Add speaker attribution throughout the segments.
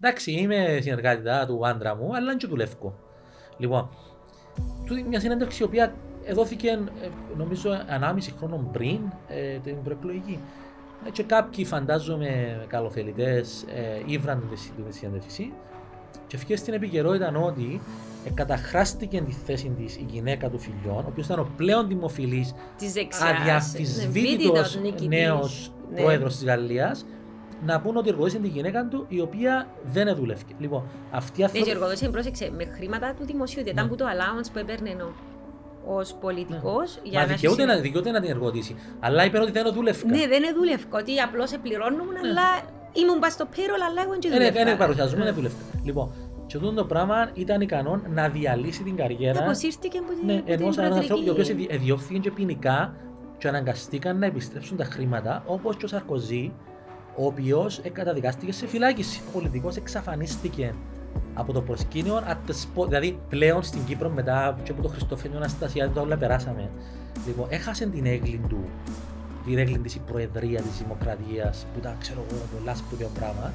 Speaker 1: Εντάξει, είμαι συνεργάτητα του άντρα μου, αλλά δεν και δουλεύω. Λοιπόν, τούτη μια συνέντευξη η οποία δόθηκε ε, νομίζω 1,5 χρόνο πριν ε, την προεκλογική. Ε, και κάποιοι φαντάζομαι καλοφελητές ε, ήβραν τη συνέντευξη και ευκαιρία στην επικαιρότητα ότι ε, καταχράστηκε τη θέση της η γυναίκα του φιλιών, ο οποίος ήταν ο πλέον δημοφιλής, αδιαφυσβήτητο νέος ναι. πρόεδρος της Γαλλίας, να πούνε ότι εργοδότησε τη γυναίκα του η οποία δεν δούλευε. Λοιπόν, αυτή
Speaker 2: αυτή. Ναι, και εργοδότησε, πρόσεξε, με χρήματα του δημοσίου, ήταν ναι. που το allowance που έπαιρνε ενώ ως πολιτικός.
Speaker 1: Ναι. Μα δικαιούται να, δικαιούται να την εργοδοτήσει. Αλλά είπε ότι δεν δούλευε.
Speaker 2: Ναι, δεν δούλευε. Ότι απλώς πληρώνουν, ναι. αλλά ήμουν πας στο payroll, αλλά εγώ δεν δούλευα.
Speaker 1: Δεν παρουσιάζουμε, δεν δούλευε. Λοιπόν, και αυτό το πράγμα ήταν ικανό να διαλύσει την καριέρα.
Speaker 2: Αποσύρθηκε από την
Speaker 1: ναι, ενός ανθρώπου ο οποίος διώχθηκε και ποινικά και αναγκαστήκαν να επιστρέψουν τα χρήματα, όπως και ο Σαρκοζή, ο οποίος καταδικάστηκε σε φυλάκιση. Ο πολιτικός εξαφανίστηκε από το προσκήνιο, δηλαδή πλέον στην Κύπρο μετά και από το Χριστόφενιο Αναστασία, το όλα περάσαμε. Λοιπόν, έχασε την έγκλη του, την έγκλη της προεδρία της Δημοκρατίας, που ήταν, ξέρω εγώ, πολλά σπουδαίο πράγμα.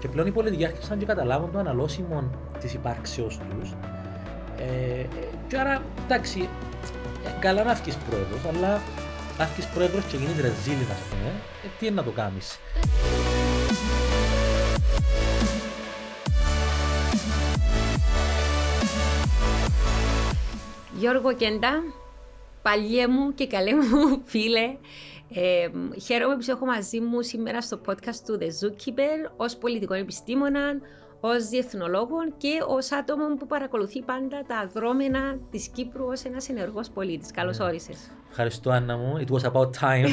Speaker 1: Και πλέον οι πολιτικοί άρχισαν και καταλάβουν το αναλώσιμο της υπάρξεως τους. Ε, και άρα, εντάξει, ε, καλά να βγεις πρόεδρος, αλλά να βγει πρόεδρος και γίνεις ρεζίλη, ας πούμε, ε, τι είναι να το κάνεις;
Speaker 2: Γιώργο Κέντα, παλιέ μου και καλέ μου φίλε, ε, χαίρομαι που έχω μαζί μου σήμερα στο podcast του The Zookeeper ως πολιτικό επιστήμονα, ως διεθνολόγο και ως άτομο που παρακολουθεί πάντα τα δρόμενα της Κύπρου ως ένας ενεργός πολίτης. Καλώς yeah. όρισες.
Speaker 1: Ευχαριστώ Άννα μου. It was about time.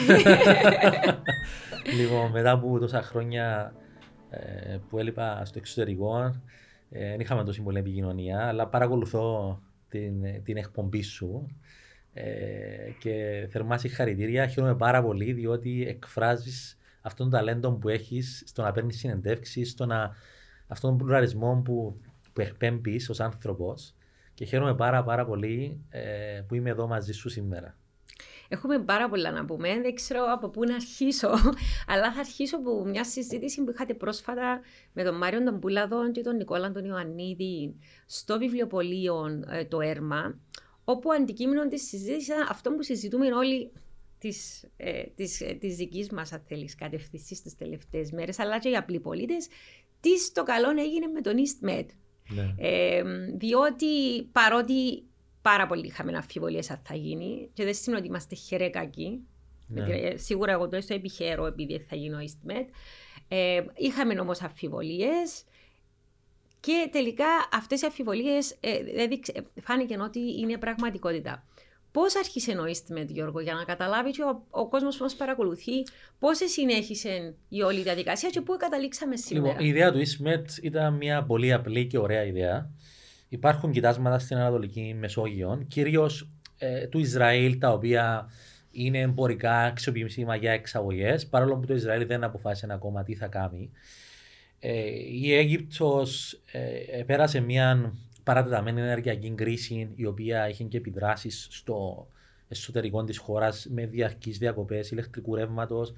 Speaker 1: λοιπόν, μετά από τόσα χρόνια ε, που έλειπα στο εξωτερικό, ε, δεν είχαμε τόση πολύ επικοινωνία, αλλά παρακολουθώ την, την εκπομπή σου ε, και θερμά συγχαρητήρια. Χαίρομαι πάρα πολύ διότι εκφράζεις αυτόν τον ταλέντο που έχεις στο να παίρνεις συνεντεύξεις, στο να, αυτόν τον πλουραλισμό που, που εκπέμπεις ως άνθρωπος και χαίρομαι πάρα πάρα πολύ ε, που είμαι εδώ μαζί σου σήμερα.
Speaker 2: Έχουμε πάρα πολλά να πούμε. Δεν ξέρω από πού να αρχίσω. Αλλά θα αρχίσω από μια συζήτηση που είχατε πρόσφατα με τον Μάριο τον Πουλάδο και τον Νικόλα τον Ιωαννίδη στο βιβλιοπωλείο ε, το ΕΡΜΑ. Όπου αντικείμενο της συζήτησης ήταν αυτό που συζητούμε όλοι της ε, της, ε, της δικής μας, αν θέλεις, κατευθυνσής τι τελευταίες μέρες, αλλά και οι απλοί πολίτες, τι στο καλό έγινε με τον EastMed. Ναι. Ε, διότι παρότι πάρα πολύ είχαμε αμφιβολίες αν θα γίνει και δεν σημαίνει ότι είμαστε χερέκακοι. Ναι. Ε, σίγουρα εγώ το επιχαίρω επειδή θα γίνει ο EastMed. Ε, είχαμε όμως αμφιβολίες και τελικά αυτές οι αμφιβολίες ε, φάνηκε ότι είναι πραγματικότητα. Πώς άρχισε ο EastMed, Γιώργο, για να καταλάβει και ο, ο κόσμος που μας παρακολουθεί, πώς συνέχισε η όλη διαδικασία και πού καταλήξαμε σήμερα;
Speaker 1: Λοιπόν, η ιδέα του EastMed ήταν μια πολύ απλή και ωραία ιδέα. Υπάρχουν κοιτάσματα στην Ανατολική Μεσόγειο, κυρίως ε, του Ισραήλ, τα οποία είναι εμπορικά αξιοποιήσιμα για εξαγωγές, παρόλο που το Ισραήλ δεν αποφάσισε ακόμα τι θα κάνει. Ε, η Αίγυπτος ε, πέρασε μια παρατεταμένη ενεργειακή κρίση, η οποία είχε και επιδράσεις στο εσωτερικό της χώρας με διαρκείς διακοπές ηλεκτρικού ρεύματος.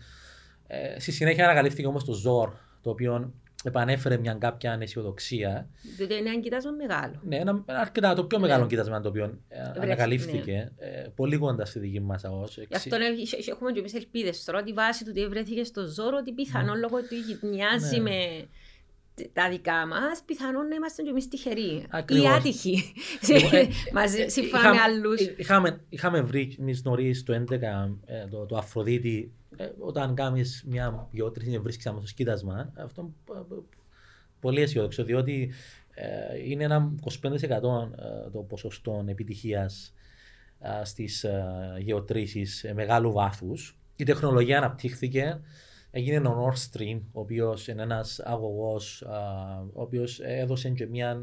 Speaker 1: Ε, στη συνέχεια ανακαλύφθηκε όμως το ΖΟΡ, το οποίο επανέφερε μια κάποια αναισιοδοξία.
Speaker 2: Διότι είναι ένα κοίτασμα μεγάλο.
Speaker 1: Ναι, ένα, αρκετά το πιο μεγάλο ναι. κοίτασμα το οποίο ε, ανακαλύφθηκε. Ναι. Ε, πολύ κοντά στη δική μας ΑΟΣ.
Speaker 2: Γι' αυτό έχουμε και εμείς ελπίδες τώρα ότι βάσει του ότι βρέθηκε στο ζώρο, ότι πιθανόν ναι. λόγω του μοιάζει ναι. με τα δικά μας, πιθανόν να είμαστε και εμείς τυχεροί. Ακριβώς. Ή άτυχοι. Λοιπόν, ε, Μαζί, σύμφωνα με άλλους.
Speaker 1: Είχαμε, είχαμε βρει εμεί νωρίς το 2011 το, το Αφροδίτη ε, όταν κάνεις μια δυο-τρει είναι βρίσκεις στο κοίτασμα, αυτό πολύ αισιόδοξο, διότι ε, είναι ένα 25% ε, το ποσοστό επιτυχίας στις γεωτρήσεις μεγάλου βάθους. Η τεχνολογία αναπτύχθηκε. Έγινε ο Nord Stream, ο οποίος είναι ένας αγωγός, ο οποίος έδωσε και μια.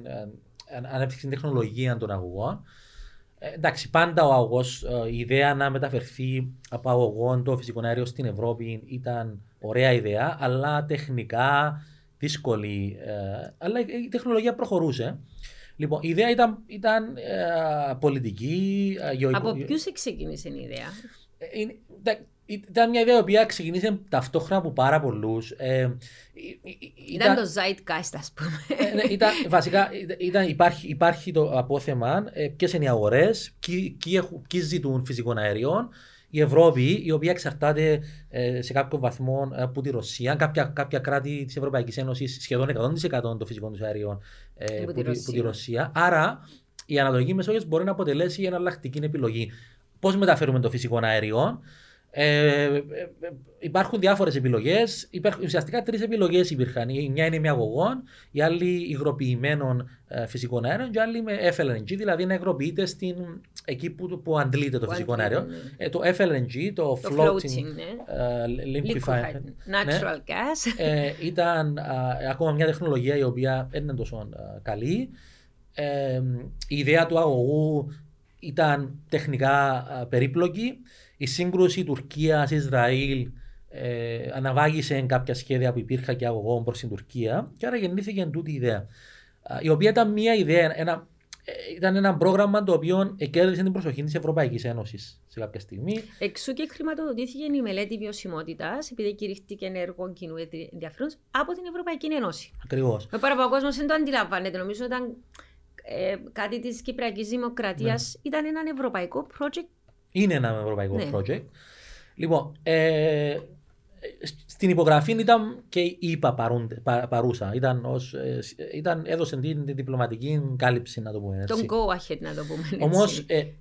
Speaker 1: ανέπτυξε την τεχνολογία των αγωγών ε, εντάξει, πάντα ο αγωγός, ε, η ιδέα να μεταφερθεί από αγωγό το φυσικό αέριο στην Ευρώπη ήταν ωραία ιδέα, αλλά τεχνικά δύσκολη. Ε, αλλά η τεχνολογία προχωρούσε. Λοιπόν, η ιδέα ήταν, ήταν πολιτική.
Speaker 2: από ποιους ξεκίνησε η ιδέα,
Speaker 1: ήταν μια ιδέα η οποία ξεκινήσε ταυτόχρονα από πάρα πολλούς. Ε,
Speaker 2: ήταν, το zeitgeist, ας πούμε.
Speaker 1: Ε, ναι, ήταν, βασικά ήταν, υπάρχει, υπάρχει το απόθεμα ε, ποιες είναι οι αγορές, ποιοι, ποιοι ζητούν φυσικών αερίων. Η Ευρώπη, η οποία εξαρτάται ε, σε κάποιο βαθμό ε, από τη Ρωσία, κάποια, κάποια κράτη της Ευρωπαϊκής Ένωσης σχεδόν 100% των φυσικών τους αερίων ε, από, τη, τη Ρωσία. Άρα η Ανατολική Μεσόγειος μπορεί να αποτελέσει εναλλακτική επιλογή. Πώς μεταφέρουμε το φυσικό αέριο, ε, ε, ε, υπάρχουν διάφορες επιλογές. Ουσιαστικά τρεις επιλογές υπήρχαν. Η μια είναι με αγωγών, η άλλη υγροποιημένων ε, φυσικών αέριων και η άλλη με FLNG, δηλαδή να υγροποιείται στην, εκεί που, που αντλείται το φυσικό αέριο. Ναι. Ε, το FLNG, το,
Speaker 2: το floating, ναι. liquefied natural
Speaker 1: ναι. gas. Ε, ήταν ακόμα μια τεχνολογία η οποία δεν είναι τόσο καλή. η ιδέα του αγωγού ήταν τεχνικά περίπλοκη. Η σύγκρουση Τουρκία-Ισραήλ ε, αναβάγησε κάποια σχέδια που υπήρχαν και αγωγών προς την Τουρκία και άρα γεννήθηκε τούτη η ιδέα. Η οποία ήταν μια ιδέα, ένα, ε, ήταν ένα πρόγραμμα το οποίο κέρδισε την προσοχή της Ευρωπαϊκής Ένωσης σε κάποια στιγμή.
Speaker 2: Εξού και χρηματοδοτήθηκε η μελέτη βιωσιμότητας, επειδή κηρύχθηκε έργο κοινού ενδιαφέρον από την Ευρωπαϊκή Ένωση.
Speaker 1: Ακριβώς.
Speaker 2: Με πάρα κόσμος δεν το αντιλαμβάνεται. Νομίζω ήταν ε, κάτι της Κυπριακής Δημοκρατίας. Ναι. Ήταν ένα ευρωπαϊκό project
Speaker 1: είναι ένα ευρωπαϊκό ναι. project. Λοιπόν, ε, στην υπογραφή ήταν και η ΙΠΑ παρούσα. Ήταν, ως, ε, ήταν, έδωσε την, την διπλωματική κάλυψη, να το πούμε
Speaker 2: έτσι. Τον go ahead, να το πούμε
Speaker 1: Όμως, ε,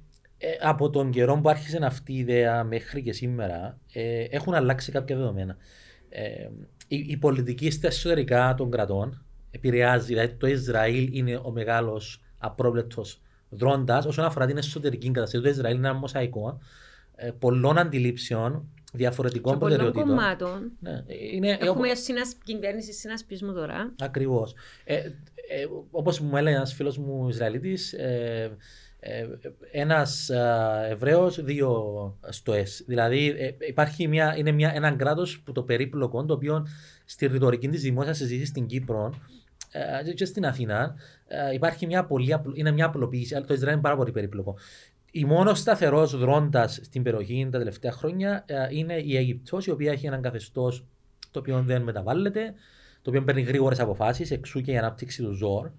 Speaker 1: ε, από τον καιρό που άρχισε αυτή η ιδέα μέχρι και σήμερα, ε, έχουν αλλάξει κάποια δεδομένα. Ε, η, η, πολιτική στα εσωτερικά των κρατών επηρεάζει, δηλαδή το Ισραήλ είναι ο μεγάλος απρόβλεπτος δρόντας όσον αφορά την εσωτερική κατάσταση του Ισραήλ, είναι ένα μοσαϊκό ε, πολλών αντιλήψεων, διαφορετικών προτεραιοτήτων.
Speaker 2: Πολλών κομμάτων. Ναι, είναι, Έχουμε όπως... συνασ... κυβέρνηση συνασπισμού τώρα.
Speaker 1: Ακριβώς. Ε, ε, Όπως μου έλεγε ένας φίλος μου Ισραηλίτης, ε, ε, ένας Εβραίος, δύο στοές. Δηλαδή ε, υπάρχει μια, είναι μια, ένα κράτος που το περίπλοκο, το οποίο στη ρητορική της δημόσιας συζήτησης στην Κύπρο ε, και στην Αθήνα ε, υπάρχει μια πολύ, είναι μια απλοποίηση, αλλά το Ισραήλ είναι πάρα πολύ περίπλοκο. Η μόνος σταθερός δρόντας στην περιοχή τα τελευταία χρόνια ε, είναι η Αίγυπτο, η οποία έχει έναν καθεστώς το οποίο δεν μεταβάλλεται, το οποίο παίρνει γρήγορες αποφάσεις, εξού και η ανάπτυξη του ΖΟΡ ε,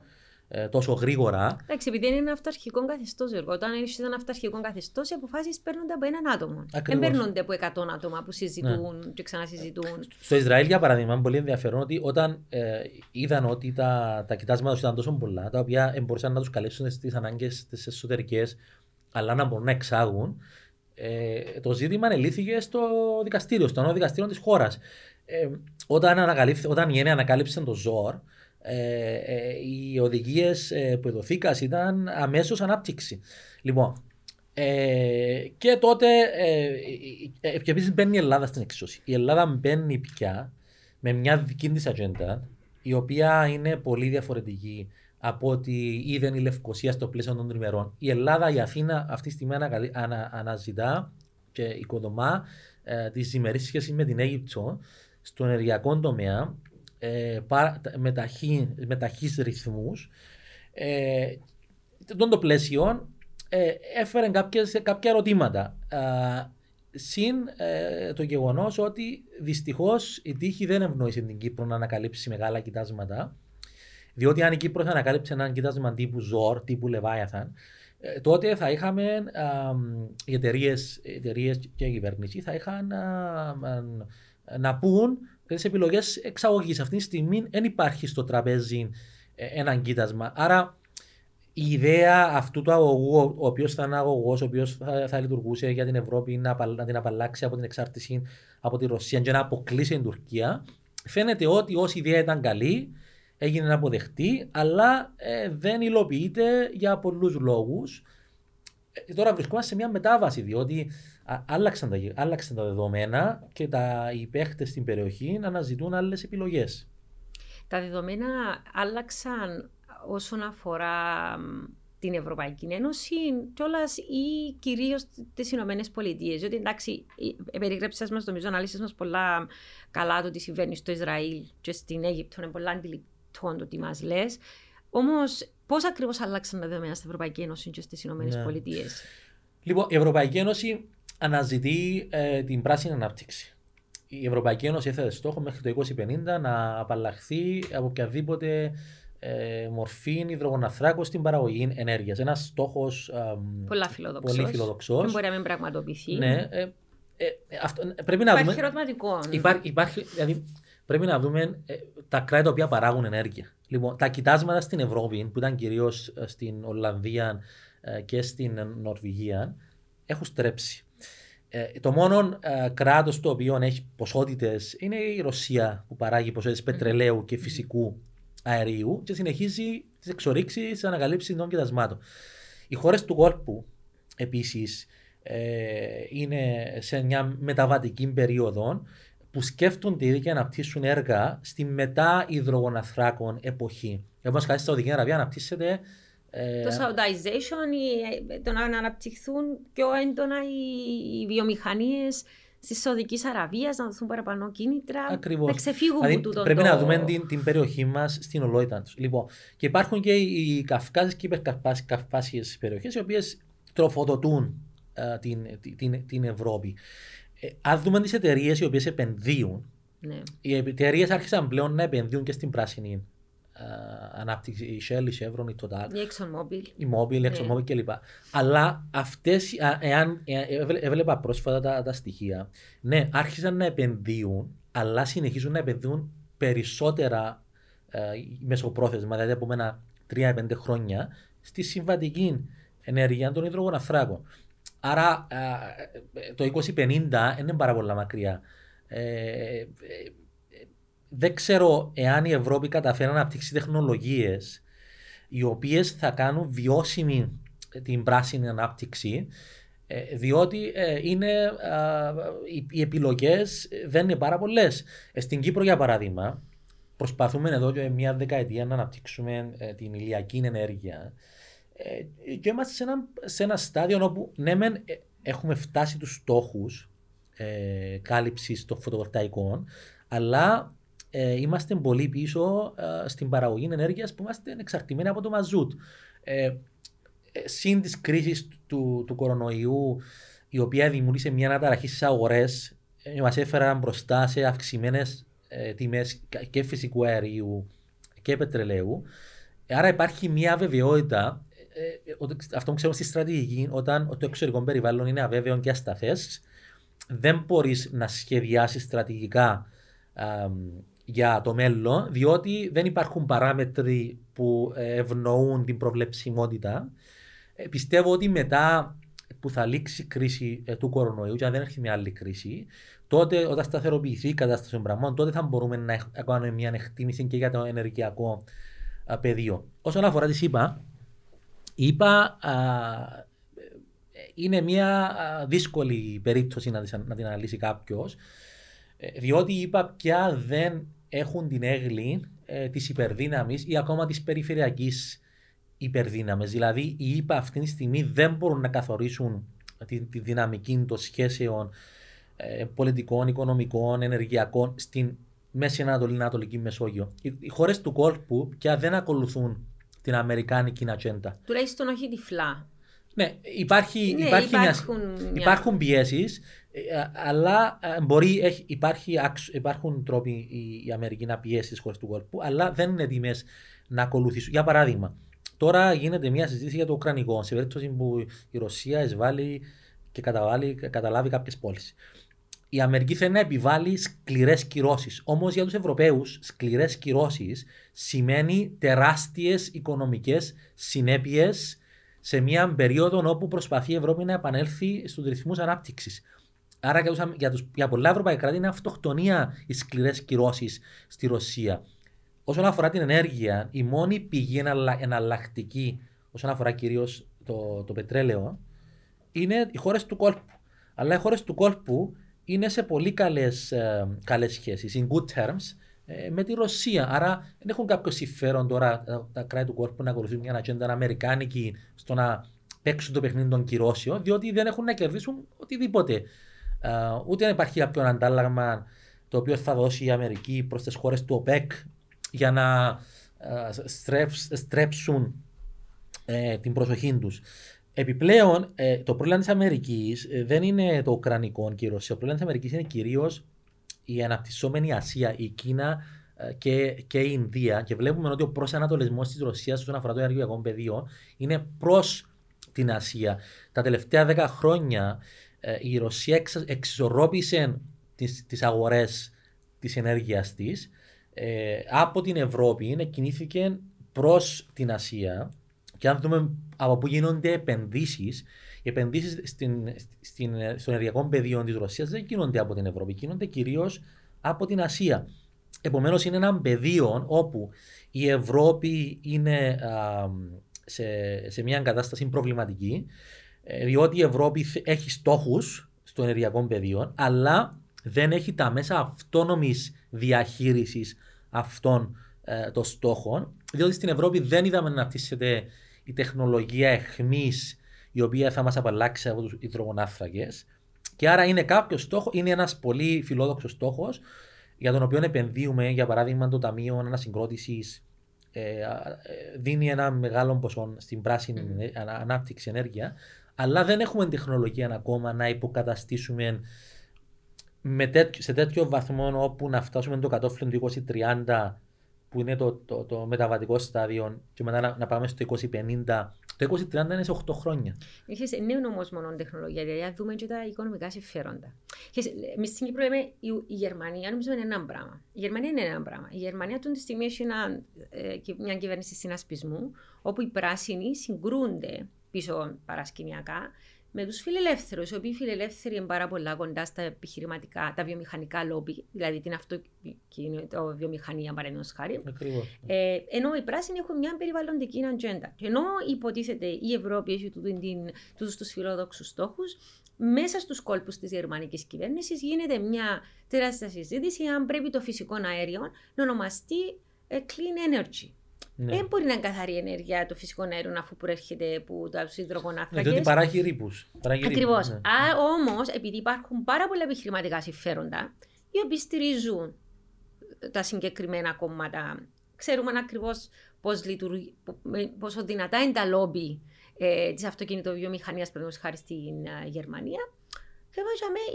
Speaker 1: τόσο γρήγορα.
Speaker 2: Εντάξει, επειδή είναι ένα αυταρχικό καθεστώς, Όταν έχεις ένα αυταρχικό καθεστώς, οι αποφάσεις παίρνονται από έναν άτομο. Ακριβώς. Δεν παίρνονται από 100 άτομα που συζητούν ναι. και ξανασυζητούν.
Speaker 1: Στο Ισραήλ, για παράδειγμα, είναι πολύ ενδιαφέρον ότι όταν ε, είδαν ότι τα, τα κοιτάσματα ήταν τόσο πολλά, τα οποία μπορούσαν να τους καλύψουν στι ανάγκες τις εσωτερικές, αλλά να μπορούν να εξάγουν, ε, το ζήτημα ανελήθηκε στο δικαστήριο, στο νέο δικαστήριο της χώρας. Ε, όταν, όταν η ΕΝΕ ανακάλυψε το ΖΟΡ, ε, ε, οι οδηγίες ε, που δοθήκαν ήταν αμέσως ανάπτυξη. Λοιπόν, ε, και τότε ε, ε, και επίσης μπαίνει η Ελλάδα στην εξώση. Η Ελλάδα μπαίνει πια με μια δική της ατζέντα, η οποία είναι πολύ διαφορετική από ό,τι είδε η Λευκοσία στο πλαίσιο των τριμερών. Η Ελλάδα, η Αθήνα αυτή τη στιγμή ανα, αναζητά και οικοδομά ε, τις διμερεί σχέσεις με την Αίγυπτο στο ενεργειακό τομέα ε, με, ταχύ, με ταχύς ρυθμούς. Ε, το πλαίσιο ε, έφερε κάποιες, κάποια ερωτήματα. Ε, συν ε, το γεγονός ότι δυστυχώς η τύχη δεν ευνόησε την Κύπρο να ανακαλύψει μεγάλα κοιτάσματα. Διότι αν η Κύπρος ανακάλυψε έναν κοιτάσμα τύπου Ζορ, τύπου Λεβάιαθαν, ε, τότε θα είχαμε οι εταιρείες και η κυβέρνηση θα είχαν να πούν τι επιλογές εξαγωγής. Αυτή τη στιγμή δεν υπάρχει στο τραπέζι ε, ένα κοίτασμα. Άρα η ιδέα αυτού του αγωγού, ο οποίος θα είναι αγωγός, ο οποίος θα, θα, λειτουργούσε για την Ευρώπη να, να την απαλλάξει από την εξάρτηση από τη Ρωσία και να αποκλείσει την Τουρκία, φαίνεται ότι ω ιδέα ήταν καλή, έγινε να αποδεχτεί, αλλά ε, δεν υλοποιείται για πολλούς λόγους. Ε, τώρα βρισκόμαστε σε μια μετάβαση, διότι άλλαξαν τα, άλλαξαν τα δεδομένα και τα, οι παίχτες στην περιοχή να αναζητούν άλλες επιλογές.
Speaker 2: Τα δεδομένα άλλαξαν όσον αφορά την Ευρωπαϊκή Ένωση κιόλας ή κυρίως τις Ηνωμένες Πολιτείες. Διότι εντάξει, περιγράψει μας, νομίζω, αναλύσει μας πολλά καλά το τι συμβαίνει στο Ισραήλ και στην Αίγυπτο. Είναι πολλά αντιληπτό το τι μας λες. Όμως, πώς ακριβώς άλλαξαν τα δεδομένα στην Ευρωπαϊκή Ένωση και στις Ηνωμένες ναι. Πολιτείες;
Speaker 1: Λοιπόν, η Ευρωπαϊκή Ένωση αναζητεί ε, την πράσινη ανάπτυξη. Η Ευρωπαϊκή Ένωση έθετε στόχο μέχρι το 2050 να απαλλαχθεί από οποιαδήποτε ε, μορφή υδρογοναθράκων στην παραγωγή ενέργειας. Ένας στόχος
Speaker 2: πολύ φιλοδοξός. Δεν μπορεί να μην πραγματοποιηθεί. Ναι, ε,
Speaker 1: ε, αυτό, πρέπει να
Speaker 2: υπάρχει
Speaker 1: δούμε,
Speaker 2: ερωτηματικό.
Speaker 1: Υπάρχει, υπάρχει, δηλαδή, πρέπει να δούμε ε, τα κράτη τα οποία παράγουν ενέργεια. Λοιπόν, τα κοιτάσματα στην Ευρώπη, που ήταν κυρίως στην Ολλανδία και στην Νορβηγία, έχουν στρέψει. Το μόνο ε, κράτος το οποίο έχει ποσότητες είναι η Ρωσία που παράγει ποσότητες πετρελαίου και φυσικού αερίου και συνεχίζει τις εξορίξεις, τι ανακαλύψει των κοιτασμάτων. Οι χώρες του κόλπου επίσης ε, είναι σε μια μεταβατική περίοδο που σκέφτονται ήδη και αναπτύσσουν έργα στη μετά υδρογοναθράκων εποχή. Όπω χάρη στη Σαουδική Αραβία αναπτύσσεται.
Speaker 2: Ε, το Saudization, ε, το να αναπτυχθούν πιο έντονα οι, οι βιομηχανίες τη Σαουδικής Αραβίας, να δοθούν παραπάνω κίνητρα. Ακριβώς. Να ξεφύγουν δηλαδή, από τούτο.
Speaker 1: Πρέπει το... να δούμε την, την περιοχή μας στην ολότητα τους. Λοιπόν, και υπάρχουν και οι Καυκάσιε και οι υπερκαυκάσιε περιοχές, οι οποίες τροφοδοτούν uh, την, την, την, Ευρώπη. Ε, αν δούμε τις εταιρείες οι οποίες επενδύουν, ναι. οι εταιρείες άρχισαν πλέον να επενδύουν και στην πράσινη uh, ανάπτυξη, η Shell, η Chevron, η Total,
Speaker 2: η ExxonMobil,
Speaker 1: η Mobil, η ναι. ExxonMobil κλπ. Αλλά αυτές, εάν έβλεπα πρόσφατα τα, τα στοιχεία, ναι, άρχισαν να επενδύουν, αλλά συνεχίζουν να επενδύουν περισσότερα uh, μεσοπρόθεσμα, δηλαδή από ένα 3-5 χρόνια, στη συμβατική ενέργεια των υδρογοναθράκων. Άρα το 2050 είναι πάρα πολλά μακριά. Ε, ε, δεν ξέρω εάν η Ευρώπη καταφέρει να αναπτύξει τεχνολογίες οι οποίες θα κάνουν βιώσιμη την πράσινη ανάπτυξη ε, διότι είναι, οι επιλογές δεν είναι πάρα πολλές. Στην Κύπρο για παράδειγμα προσπαθούμε εδώ και μια δεκαετία να αναπτύξουμε την ηλιακή ενέργεια ε, και είμαστε σε ένα, σε ένα στάδιο όπου ναι, μεν, ε, έχουμε φτάσει τους στόχους ε, κάλυψης των φωτοβολταϊκών, αλλά ε, είμαστε πολύ πίσω ε, στην παραγωγή ενέργειας που είμαστε εξαρτημένοι από το μαζούτ. Ε, Συν της κρίσης του, του κορονοϊού, η οποία δημιούργησε μια αναταραχή στις αγορές, μας έφεραν μπροστά σε αυξημένες τιμές και φυσικού αερίου και πετρελαίου. Άρα υπάρχει μια βεβαιότητα ε, αυτό που ξέρουμε στη στρατηγική, όταν το εξωτερικό περιβάλλον είναι αβέβαιο και ασταθές, δεν μπορείς να σχεδιάσεις στρατηγικά για το μέλλον, διότι δεν υπάρχουν παράμετροι που ευνοούν την προβλεψιμότητα. Ε, πιστεύω ότι μετά που θα λήξει η κρίση ε, του κορονοϊού, και αν δεν έρθει μια άλλη κρίση, τότε όταν σταθεροποιηθεί η κατάσταση των πραγμάτων, τότε θα μπορούμε να κάνουμε μια εκτίμηση και για το ενεργειακό πεδίο. Όσον αφορά τη ΣΥΠΑ, Είπα, είναι μια δύσκολη περίπτωση να, να την αναλύσει κάποιος, ε, διότι είπα πια δεν έχουν την έγκλη ε, της υπερδύναμης ή ακόμα της περιφερειακής υπερδύναμης. Δηλαδή, οι ΙΠΑ αυτή τη στιγμή δεν μπορούν να καθορίσουν τη, τη δυναμική των σχέσεων ε, πολιτικών, οικονομικών, ενεργειακών στην Μέση Ανατολή, Ανατολική Μεσόγειο. Οι, οι χώρες του κόλπου πια δεν ακολουθούν την Αμερικάνικη ατζέντα.
Speaker 2: Τουλάχιστον όχι τυφλά.
Speaker 1: Ναι, υπάρχει, ναι, υπάρχει υπάρχουν, μια, μια... υπάρχουν πιέσεις, ε, αλλά ε, μπορεί, έχει, υπάρχει, υπάρχουν τρόποι η, η Αμερική να πιέσεις τι χώρε του κόλπου, αλλά δεν είναι έτοιμες να ακολουθήσουν. Για παράδειγμα, τώρα γίνεται μια συζήτηση για το Ουκρανικό, σε περίπτωση που η Ρωσία εισβάλλει και καταλάβει κάποιες πόλει η Αμερική θέλει να επιβάλλει σκληρές κυρώσεις. Όμως για τους Ευρωπαίους, σκληρές κυρώσεις σημαίνει τεράστιες οικονομικές συνέπειες σε μια περίοδο όπου προσπαθεί η Ευρώπη να επανέλθει στους ρυθμούς ανάπτυξης. Άρα για, για, τους, για πολλά ευρωπαϊκά κράτη είναι αυτοκτονία οι σκληρές κυρώσεις στη Ρωσία. Όσον αφορά την ενέργεια, η μόνη πηγή εναλλακτική, όσον αφορά κυρίως το, το πετρέλαιο, είναι οι χώρες του κόλπου. Αλλά οι χώρες του κόλπου είναι σε πολύ καλές ε, καλές σχέσεις, in good terms, ε, με τη Ρωσία. Άρα δεν έχουν κάποιο συμφέρον τώρα τα, τα κράτη του κόρπου να ακολουθούν μια ατζέντα αμερικάνικη στο να παίξουν το παιχνίδι των κυρώσεων, διότι δεν έχουν να κερδίσουν οτιδήποτε. Ε, ούτε υπάρχει κάποιο αντάλλαγμα το οποίο θα δώσει η Αμερική προς τις χώρες του ΟΠΕΚ για να ε, στρέψουν ε, την προσοχή τους. Επιπλέον, ε, το πρόβλημα της Αμερικής ε, δεν είναι το Ουκρανικό και η Ρωσία. Το πρόβλημα της Αμερικής είναι κυρίως η αναπτυσσόμενη Ασία, η Κίνα ε, και, και η Ινδία. Και βλέπουμε ότι ο προσανατολισμός της Ρωσίας όσον αφορά το ενεργειακό πεδίο είναι προς την Ασία. Τα τελευταία δέκα χρόνια ε, η Ρωσία εξ, εξισορρόπησε τις αγορές της ενέργειας της ε, από την Ευρώπη, κινήθηκε προς την Ασία και αν δούμε από πού γίνονται επενδύσεις, οι επενδύσεις στο ενεργειακό πεδίο της Ρωσίας δεν γίνονται από την Ευρώπη, γίνονται κυρίως από την Ασία. Επομένως, είναι ένα πεδίο όπου η Ευρώπη είναι σε, σε μια κατάσταση προβληματική, ε, διότι η Ευρώπη έχει στόχους στο ενεργειακό πεδίο, αλλά δεν έχει τα μέσα αυτόνομης διαχείρισης αυτών ε, των στόχων, διότι στην Ευρώπη δεν είδαμε να αναπτύσσεται η τεχνολογία εχμής η οποία θα μας απαλλάξει από τους υδρογονάθρακε. Και άρα είναι κάποιος στόχο, είναι ένας πολύ φιλόδοξος στόχος για τον οποίο επενδύουμε, για παράδειγμα, το Ταμείο Ανασυγκρότησης ε, ε, δίνει ένα μεγάλο ποσό στην πράσινη mm. ανάπτυξη ενέργεια, αλλά δεν έχουμε τεχνολογία ακόμα να υποκαταστήσουμε με τέτοιο, σε τέτοιο βαθμό όπου να φτάσουμε το κατόφλι του 2030 που είναι το, το, το μεταβατικό στάδιο και μετά να, να πάμε στο 2050 το 2030 είναι σε 8 χρόνια.
Speaker 2: Έχει νέο όμω μόνο τεχνολογία, δηλαδή αν δούμε και τα οικονομικά συμφέροντα. Εμείς στην Κύπρο λέμε η, η Γερμανία νομίζω είναι ένα πράγμα. Η Γερμανία είναι ένα πράγμα. Η Γερμανία αυτή τη στιγμή έχει ένα, ε, μια κυβέρνηση συνασπισμού, όπου οι πράσινοι συγκρούνται πίσω παρασκηνιακά με τους φιλελεύθερους, οι οποίοι φιλελεύθεροι είναι πάρα πολλά κοντά στα επιχειρηματικά, τα βιομηχανικά λόμπι, δηλαδή την αυτοβιομηχανία παραδείγματος χάρη. Ε, ενώ οι πράσινοι έχουν μια περιβαλλοντική ατζέντα. Και ενώ υποτίθεται η Ευρώπη έχει του τους φιλόδοξους στόχους, μέσα στους κόλπους της γερμανικής κυβέρνησης γίνεται μια τεράστια συζήτηση αν πρέπει το φυσικό αέριο να ονομαστεί ε, clean energy. Ναι. Δεν μπορεί να είναι καθαρή ενέργεια το φυσικό αέριο αφού προέρχεται από του υδρογονάθρακε. Ναι,
Speaker 1: διότι παράγει ρήπους.
Speaker 2: Ακριβώς. Ναι. Όμως, επειδή υπάρχουν πάρα πολλά επιχειρηματικά συμφέροντα, οι οποίοι στηρίζουν τα συγκεκριμένα κόμματα, ξέρουμε ακριβώς πόσο δυνατά είναι τα λόμπι ε, της αυτοκινητοβιομηχανίας, παραδείγματος χάρη στην uh, Γερμανία. Και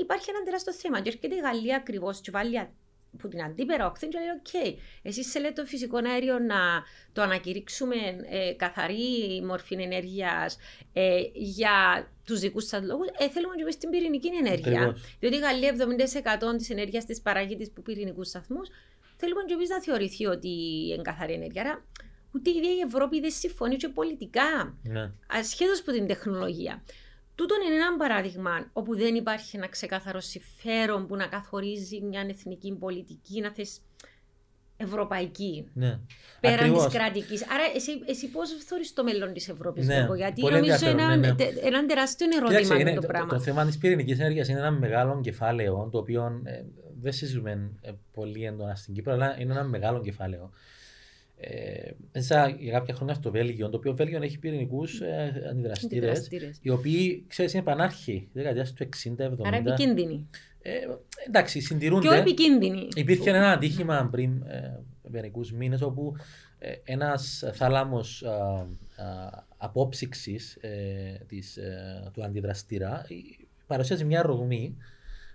Speaker 2: υπάρχει ένα τεράστιο θέμα. Και έρχεται η Γαλλία ακριβώς και πάλι από την αντίπερα όχθη και λέει okay, εσείς θέλετε το φυσικό αέριο να το ανακηρύξουμε ε, καθαρή μορφή ενέργειας ε, για τους δικούς σας λόγους, ε, θέλουμε και εμείς την πυρηνική ενέργεια. Ακριβώς. Διότι η Γαλλία 70% της ενέργειας της παράγει σε πυρηνικούς σταθμούς, θέλουμε και εμείς να θεωρηθεί ότι είναι καθαρή ενέργεια. Άρα, ούτε η ίδια η Ευρώπη δεν συμφωνεί και πολιτικά, ναι. ασχέτως από την τεχνολογία. Τούτο είναι ένα παράδειγμα όπου δεν υπάρχει ένα ξεκάθαρο συμφέρον που να καθορίζει μια εθνική πολιτική, να θες ευρωπαϊκή. Ναι. Πέραν της κρατικής. Άρα, εσύ, εσύ πώς θεωρείς το μέλλον της Ευρώπης, ναι. Γιατί νομίζω ένα, ναι, ναι. ένα τεράστιο ερώτημα Κοιτάξτε, είναι, το, πράγμα.
Speaker 1: Το, το θέμα της πυρηνικής ενέργειας είναι ένα μεγάλο κεφάλαιο, το οποίο ε, δεν συζητούμε ε, πολύ έντονα στην Κύπρο, αλλά είναι ένα μεγάλο κεφάλαιο. Ε, για κάποια χρόνια στο Βέλγιο, το οποίο Βέλγιο έχει πυρηνικούς ε, αντιδραστήρες, οι οποίοι ξέρεις είναι πανάρχοι, δεκαετία του 60-70.
Speaker 2: Άρα επικίνδυνοι.
Speaker 1: Ε, εντάξει, συντηρούνται.
Speaker 2: Πιο επικίνδυνοι.
Speaker 1: Υπήρχε ένα ατύχημα πριν ε, μερικούς μήνες όπου ε, ένας θάλαμος απόψυξης ε, ε, του αντιδραστήρα παρουσιάζει μια ρογμή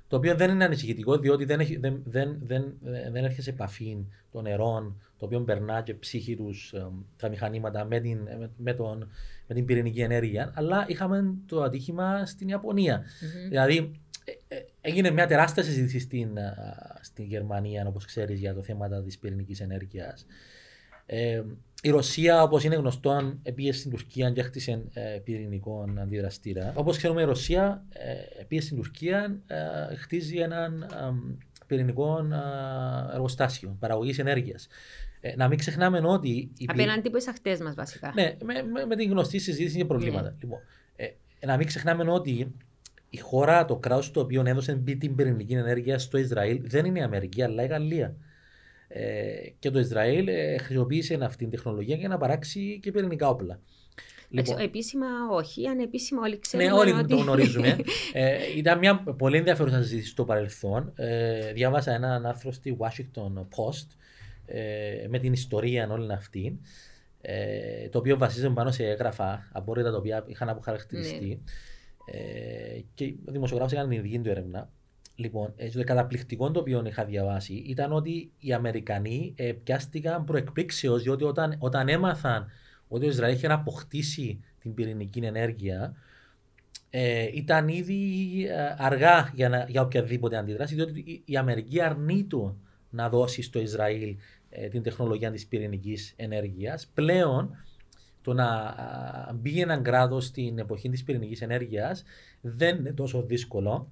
Speaker 1: το οποίο δεν είναι ανησυχητικό διότι δεν, έχει, δεν, δεν, δεν, δεν έρχεται σε επαφή των νερών το οποίο περνά και ψύχη τους, τα μηχανήματα με την, με, τον, με την πυρηνική ενέργεια. Αλλά είχαμε το ατύχημα στην Ιαπωνία. Mm-hmm. Δηλαδή ε, ε, έγινε μια τεράστια συζήτηση στην, στην Γερμανία, όπως ξέρεις, για το θέμα της πυρηνικής ενέργειας. Ε, η Ρωσία, όπως είναι γνωστό, πήγε στην Τουρκία και έχτισε ε, πυρηνικό αντιδραστήρα. Όπως ξέρουμε, η Ρωσία ε, πήγε στην Τουρκία, ε, χτίζει έναν ε, πυρηνικό εργοστάσιο παραγωγής ενέργειας. Ε, να μην ξεχνάμε ότι.
Speaker 2: Απέναντι από αχτέ μας, βασικά.
Speaker 1: Ναι, με, με, με, την γνωστή συζήτηση για προβλήματα. Ναι. Λοιπόν, ε, να μην ξεχνάμε ότι η χώρα, το κράτος το οποίο έδωσε την πυρηνική ενέργεια στο Ισραήλ δεν είναι η Αμερική, αλλά η Γαλλία. Ε, και το Ισραήλ ε, χρησιμοποίησε αυτή την τεχνολογία για να παράξει και πυρηνικά όπλα.
Speaker 2: Λοιπόν, επίσημα όχι, ανεπίσημα όλοι ξέρουμε.
Speaker 1: Ναι, όλοι ότι... το γνωρίζουμε. ε, ήταν μια πολύ ενδιαφέρουσα συζήτηση στο παρελθόν. Ε, διάβασα ένα άρθρο στη Washington Post ε, με την ιστορία όλη αυτή. ε, το οποίο βασίζεται πάνω σε έγγραφα, απόρριτα τα οποία είχαν αποχαρακτηριστεί. Ε, και ο δημοσιογράφο έκανε την δική του έρευνα. Λοιπόν, ε, το καταπληκτικό το οποίο είχα διαβάσει ήταν ότι οι Αμερικανοί ε, πιάστηκαν προεκπλήξεως, διότι όταν, όταν έμαθαν ότι ο Ισραήλ είχε αποκτήσει την πυρηνική ενέργεια, ε, ήταν ήδη ε, αργά για, να, για οποιαδήποτε αντίδραση, διότι η Αμερική αρνείται να δώσει στο Ισραήλ ε, την τεχνολογία της πυρηνικής ενέργειας. Πλέον, το να μπει ένα κράτος στην εποχή της πυρηνικής ενέργειας δεν είναι τόσο δύσκολο.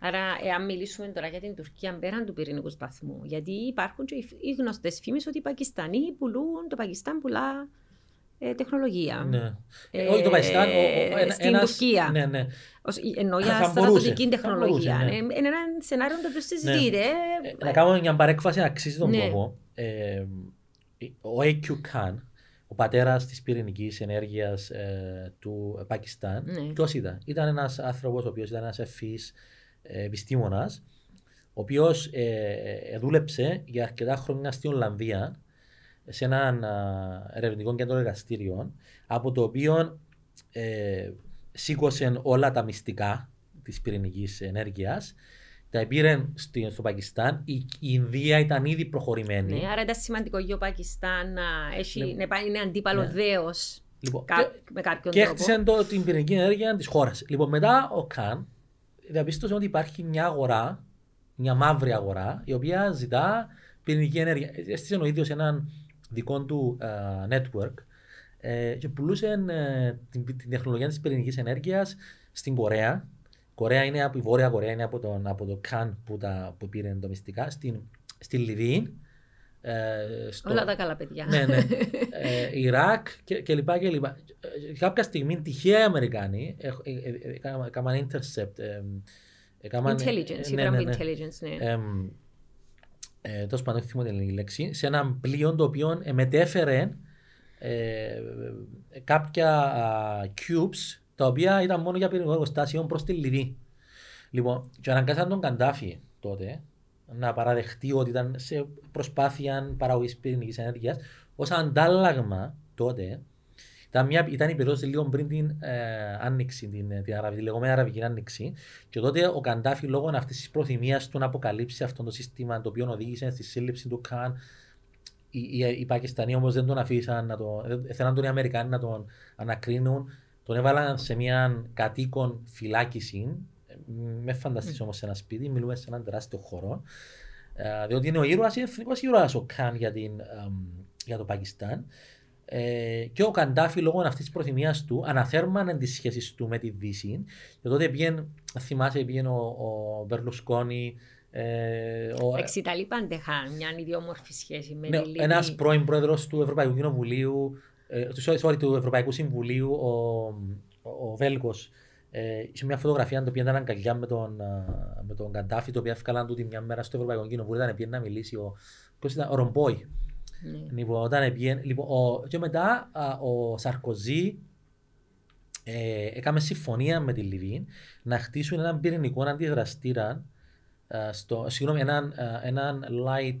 Speaker 2: Άρα, εάν μιλήσουμε τώρα για την Τουρκία πέραν του πυρηνικού σταθμού, γιατί υπάρχουν και οι γνωστές φήμες ότι οι Πακιστανοί πουλούν, το Πακιστάν πουλά ε, τεχνολογία.
Speaker 1: Ναι. Ε, Όχι το Πακιστάν,
Speaker 2: ε, στην ένας, Τουρκία.
Speaker 1: Ναι, ναι.
Speaker 2: Εννοώ για στρατιωτική τεχνολογία. ναι. Είναι ένα σενάριο το οποίος συζητείται.
Speaker 1: Ναι. Ε, να κάνω μια παρέκφαση να αξίζει τον ναι. κόπο. Ε, ο AQ Khan, ο πατέρας της πυρηνικής ενέργειας ε, του Πακιστάν, ναι. ποιος ήταν; Ήταν ένας άνθρωπος ο οποίος ήταν ένας ευφύ επιστήμονας, ο οποίος ε, δούλεψε για αρκετά χρόνια στην Ολλανδία σε ένα ερευνητικό κέντρο εργαστήριων, από το οποίο ε, σήκωσε όλα τα μυστικά της πυρηνικής ενέργειας. Τα πήρε στο Πακιστάν. Η, η Ινδία ήταν ήδη προχωρημένη.
Speaker 2: Ναι, άρα ήταν σημαντικό για το Πακιστάν να, έχει, ναι. να είναι αντίπαλο ναι. δέος λοιπόν, Κά, και, με κάποιον
Speaker 1: και τρόπο. Και έκτισε την πυρηνική ενέργεια της χώρας. Λοιπόν, μετά ο Καν διαπίστωσε ότι υπάρχει μια αγορά, μια μαύρη αγορά, η οποία ζητά πυρηνική ενέργεια. Έστησε ο ίδιος έναν δικό του uh, network ε, και πουλούσε ε, την, την, τεχνολογία της πυρηνικής ενέργειας στην Κορέα. Κορέα είναι από η Βόρεια Κορέα, είναι από, τον, από το Καν που, τα, που πήρε το μυστικά. Στην, στη Λιβύη.
Speaker 2: Ε, στο, Όλα τα καλά παιδιά.
Speaker 1: Ναι, ναι. Ε, Ιράκ και, και λοιπά και λοιπά. Κάποια στιγμή τυχαία οι Αμερικάνοι έκαναν intercept.
Speaker 2: Intelligence, ναι, ναι, ναι. intelligence, ναι
Speaker 1: ε, τόσο πάντων θυμώ την λέξη, σε ένα πλοίο το οποίο μετέφερε ε, κάποια cubes τα οποία ήταν μόνο για πυρηνικό εργοστάσιο προς τη Λιβύη. Λοιπόν, και αναγκάσαν τον Καντάφη τότε να παραδεχτεί ότι ήταν σε προσπάθεια παραγωγής πυρηνικής ενέργειας ως αντάλλαγμα τότε ήταν, μια, ήταν η περίοδος λίγο πριν την ε, άνοιξη, την, την, Αραβική, τη λεγόμενη Αραβική Άνοιξη. Και τότε ο Καντάφη, λόγω αυτής της προθυμίας του να αποκαλύψει αυτό το σύστημα το οποίο οδήγησε στη σύλληψη του Καν, οι, οι, οι Πακιστανοί όμως δεν τον αφήσαν να τον. Θέλαν τον οι Αμερικάνοι να τον ανακρίνουν. Τον έβαλαν σε μια κατοίκον φυλάκιση. Με φανταστείς όμως σε ένα σπίτι, μιλούμε σε έναν τεράστιο χώρο. Ε, διότι είναι ο ήρωας, είναι εθνικό ήρωας ο Καν για, την, για το Πακιστάν. Ε, και ο Καντάφη λόγω αυτής της προθυμίας του αναθέρμανε τις σχέσεις του με τη Δύση. Και τότε πήγαινε, θυμάσαι, πήγαινε ο, ο Μπερλουσκόνη.
Speaker 2: Ε, ο... Εξ Ιταλοί πάντα είχαν μια ιδιόμορφη σχέση με
Speaker 1: ναι,
Speaker 2: τη Λιβύη.
Speaker 1: Ένας πρώην πρόεδρος του Ευρωπαϊκού Κοινοβουλίου, ε, sorry, του Ευρωπαϊκού Συμβουλίου, ο, ο, ο Βέλγος, ε, είχε μια φωτογραφία το οποίο ήταν αγκαλιά με τον, με τον Καντάφη, το οποίο έφυγαν του μια μέρα στο Ευρωπαϊκό Κοινοβούλιο, ήταν να μιλήσει ο, ήταν, ο Ρομπόη. Ναι. Λοιπόν, όταν πήγαινε, λοιπόν, ο, και μετά α, ο Σαρκοζή ε, έκαμε συμφωνία με τη Λιβύη να χτίσουν έναν πυρηνικό αντιδραστήρα στο, συγγνώμη, έναν, έναν light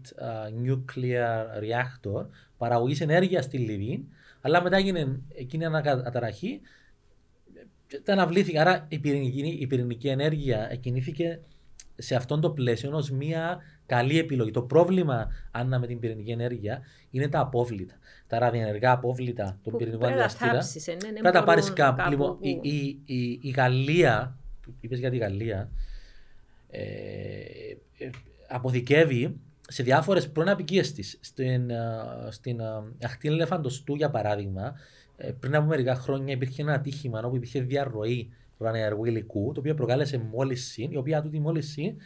Speaker 1: nuclear reactor παραγωγής ενέργειας στη Λιβύη, αλλά μετά έγινε εκείνη αναταραχή και τα αναβλήθηκε. Άρα η πυρηνική, η πυρηνική ενέργεια κινήθηκε σε αυτόν το πλαίσιο ως μια καλή επιλογή. Το πρόβλημα, Άννα, με την πυρηνική ενέργεια είναι τα απόβλητα. Τα ραδιενεργά απόβλητα των πυρηνικών αντιδραστήρα. Πρέπει να τα πάρεις κάπου. Λοιπόν, η, η, η, η Γαλλία, είπες για τη Γαλλία, ε, ε, αποθηκεύει σε διάφορες πρώην απικίε της. Στην, ε, στην ε, αχτή Λεφαντοστού, για παράδειγμα, πριν από μερικά χρόνια υπήρχε ένα ατύχημα όπου υπήρχε διαρροή ραδιενεργού υλικού, το οποίο προκάλεσε μόλυση, η οποία τούτη μόλυση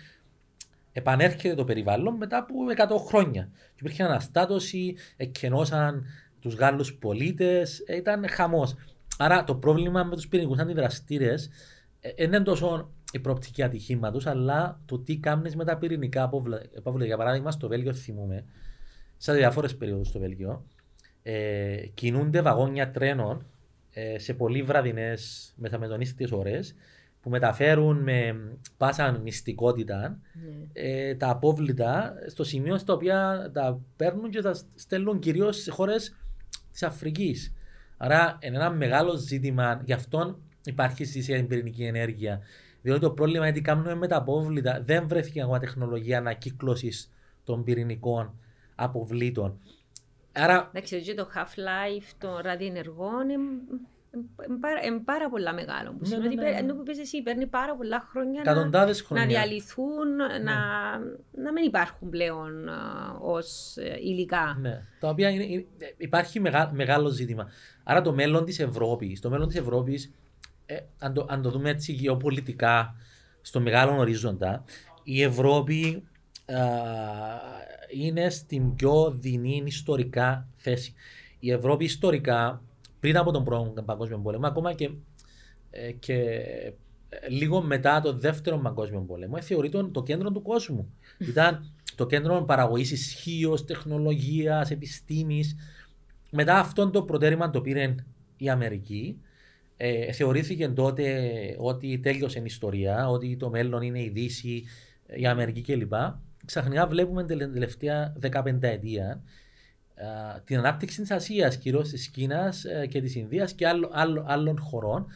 Speaker 1: επανέρχεται το περιβάλλον μετά από 100 χρόνια. Και υπήρχε αναστάτωση, εκκαινώσαν τους Γάλλους πολίτες, ήταν χαμός. Άρα το πρόβλημα με τους πυρηνικούς αντιδραστήρες δεν είναι τόσο η προοπτική ατυχήματο, αλλά το τι κάνεις με τα πυρηνικά απόβλητα. Για παράδειγμα, στο Βέλγιο θυμούμε, σε διάφορες περιόδους στο Βέλγιο, ε, κινούνται βαγόνια τρένων ε, σε πολύ βραδινές μεταμετονίστικε ώρες που μεταφέρουν με πάσα μυστικότητα ναι. ε, τα απόβλητα στο σημείο στο οποίο τα παίρνουν και τα στέλνουν κυρίως σε χώρες της Αφρικής. Άρα είναι ένα μεγάλο ζήτημα, γι' αυτό υπάρχει συζήτηση για την πυρηνική ενέργεια. Διότι το πρόβλημα είναι ότι κάνουμε με τα απόβλητα. Δεν βρέθηκε ακόμα τεχνολογία ανακύκλωσης των πυρηνικών αποβλήτων. Άρα...
Speaker 2: Εντάξει, το half-life των ραδιενεργών είναι πάρα πολλά μεγάλο. Που ναι, σημαίνει ναι, ναι, ναι. που πες εσύ παίρνει πάρα πολλά χρόνια να, να διαλυθούν, ναι. να, να μην υπάρχουν πλέον ως ε, υλικά.
Speaker 1: Ναι. Τα οποία είναι, είναι, υπάρχει μεγά, μεγάλο ζήτημα. Άρα το μέλλον της Ευρώπη, το μέλλον της Ευρώπης, ε, αν, το, αν το δούμε έτσι γεωπολιτικά, στο μεγάλο ορίζοντα, η Ευρώπη α, είναι στην πιο δεινή ιστορικά θέση. Η Ευρώπη ιστορικά πριν από τον πρώτο παγκόσμιο πόλεμο, ακόμα και, ε, και ε, λίγο μετά το δεύτερο παγκόσμιο πόλεμο, ε, θεωρείται το κέντρο του κόσμου. Ήταν το κέντρο παραγωγής ισχύως, τεχνολογίας, επιστήμης. Μετά αυτό το προτέρημα το πήρε η Αμερική. Ε, θεωρήθηκε τότε ότι τέλειωσε η ιστορία, ότι το μέλλον είναι η Δύση, η Αμερική κλπ. Ξαφνικά βλέπουμε την τελευταία 15 ετία την ανάπτυξη της Ασίας, κυρίως της Κίνας ε, και της Ινδίας και άλλων χωρών.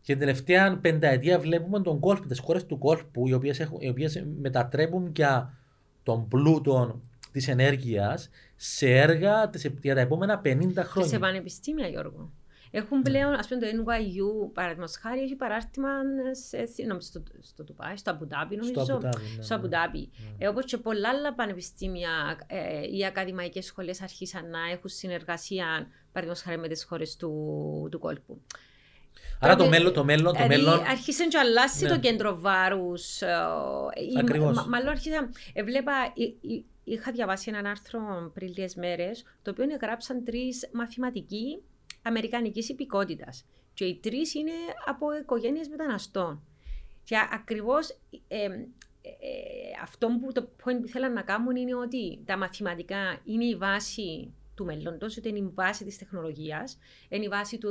Speaker 1: Και την τελευταία πενταετία βλέπουμε τον κόλπο, τις χώρες του κόλπου, οι οποίες μετατρέπουν για τον πλούτο της ενέργειας σε έργα για τα επόμενα 50 χρόνια. Και
Speaker 2: σε πανεπιστήμια, Γιώργο. Έχουν πλέον, ας πούμε, το NYU, παραδείγματος χάρη, έχει παράρτημα σε, στο, στο Τουπάι, στο Αμπουδάμπι, νομίζω. Στο Αμπουδάμπι. Ναι, στο Αμπουδάμπι. Ναι. Ε, Όπως και πολλά άλλα πανεπιστήμια ε, ή ακαδημαϊκές σχολές αρχίσαν να έχουν συνεργασία, παραδείγματος χάρη, με τις χώρες του, του κόλπου.
Speaker 1: Άρα το μέλλον, το μέλλον, το δηλαδή, μέλλον...
Speaker 2: Άρχισε να αλλάσει ναι. το κέντρο βάρους.
Speaker 1: Ε, Ακριβώς.
Speaker 2: Μάλλον άρχισα, έβλεπα, είχα διαβάσει έναν άρθρο πριν λίγες μέρες, το οποίο γράψαν τρεις μαθηματικοί Αμερικανικής υπηκότητας. Και οι τρεις είναι από οικογένειες μεταναστών. Και ακριβώς ε, ε, αυτό που το point που θέλαν να κάνουν είναι ότι τα μαθηματικά είναι η βάση του μέλλοντος, ότι είναι η βάση της τεχνολογίας, είναι η βάση του,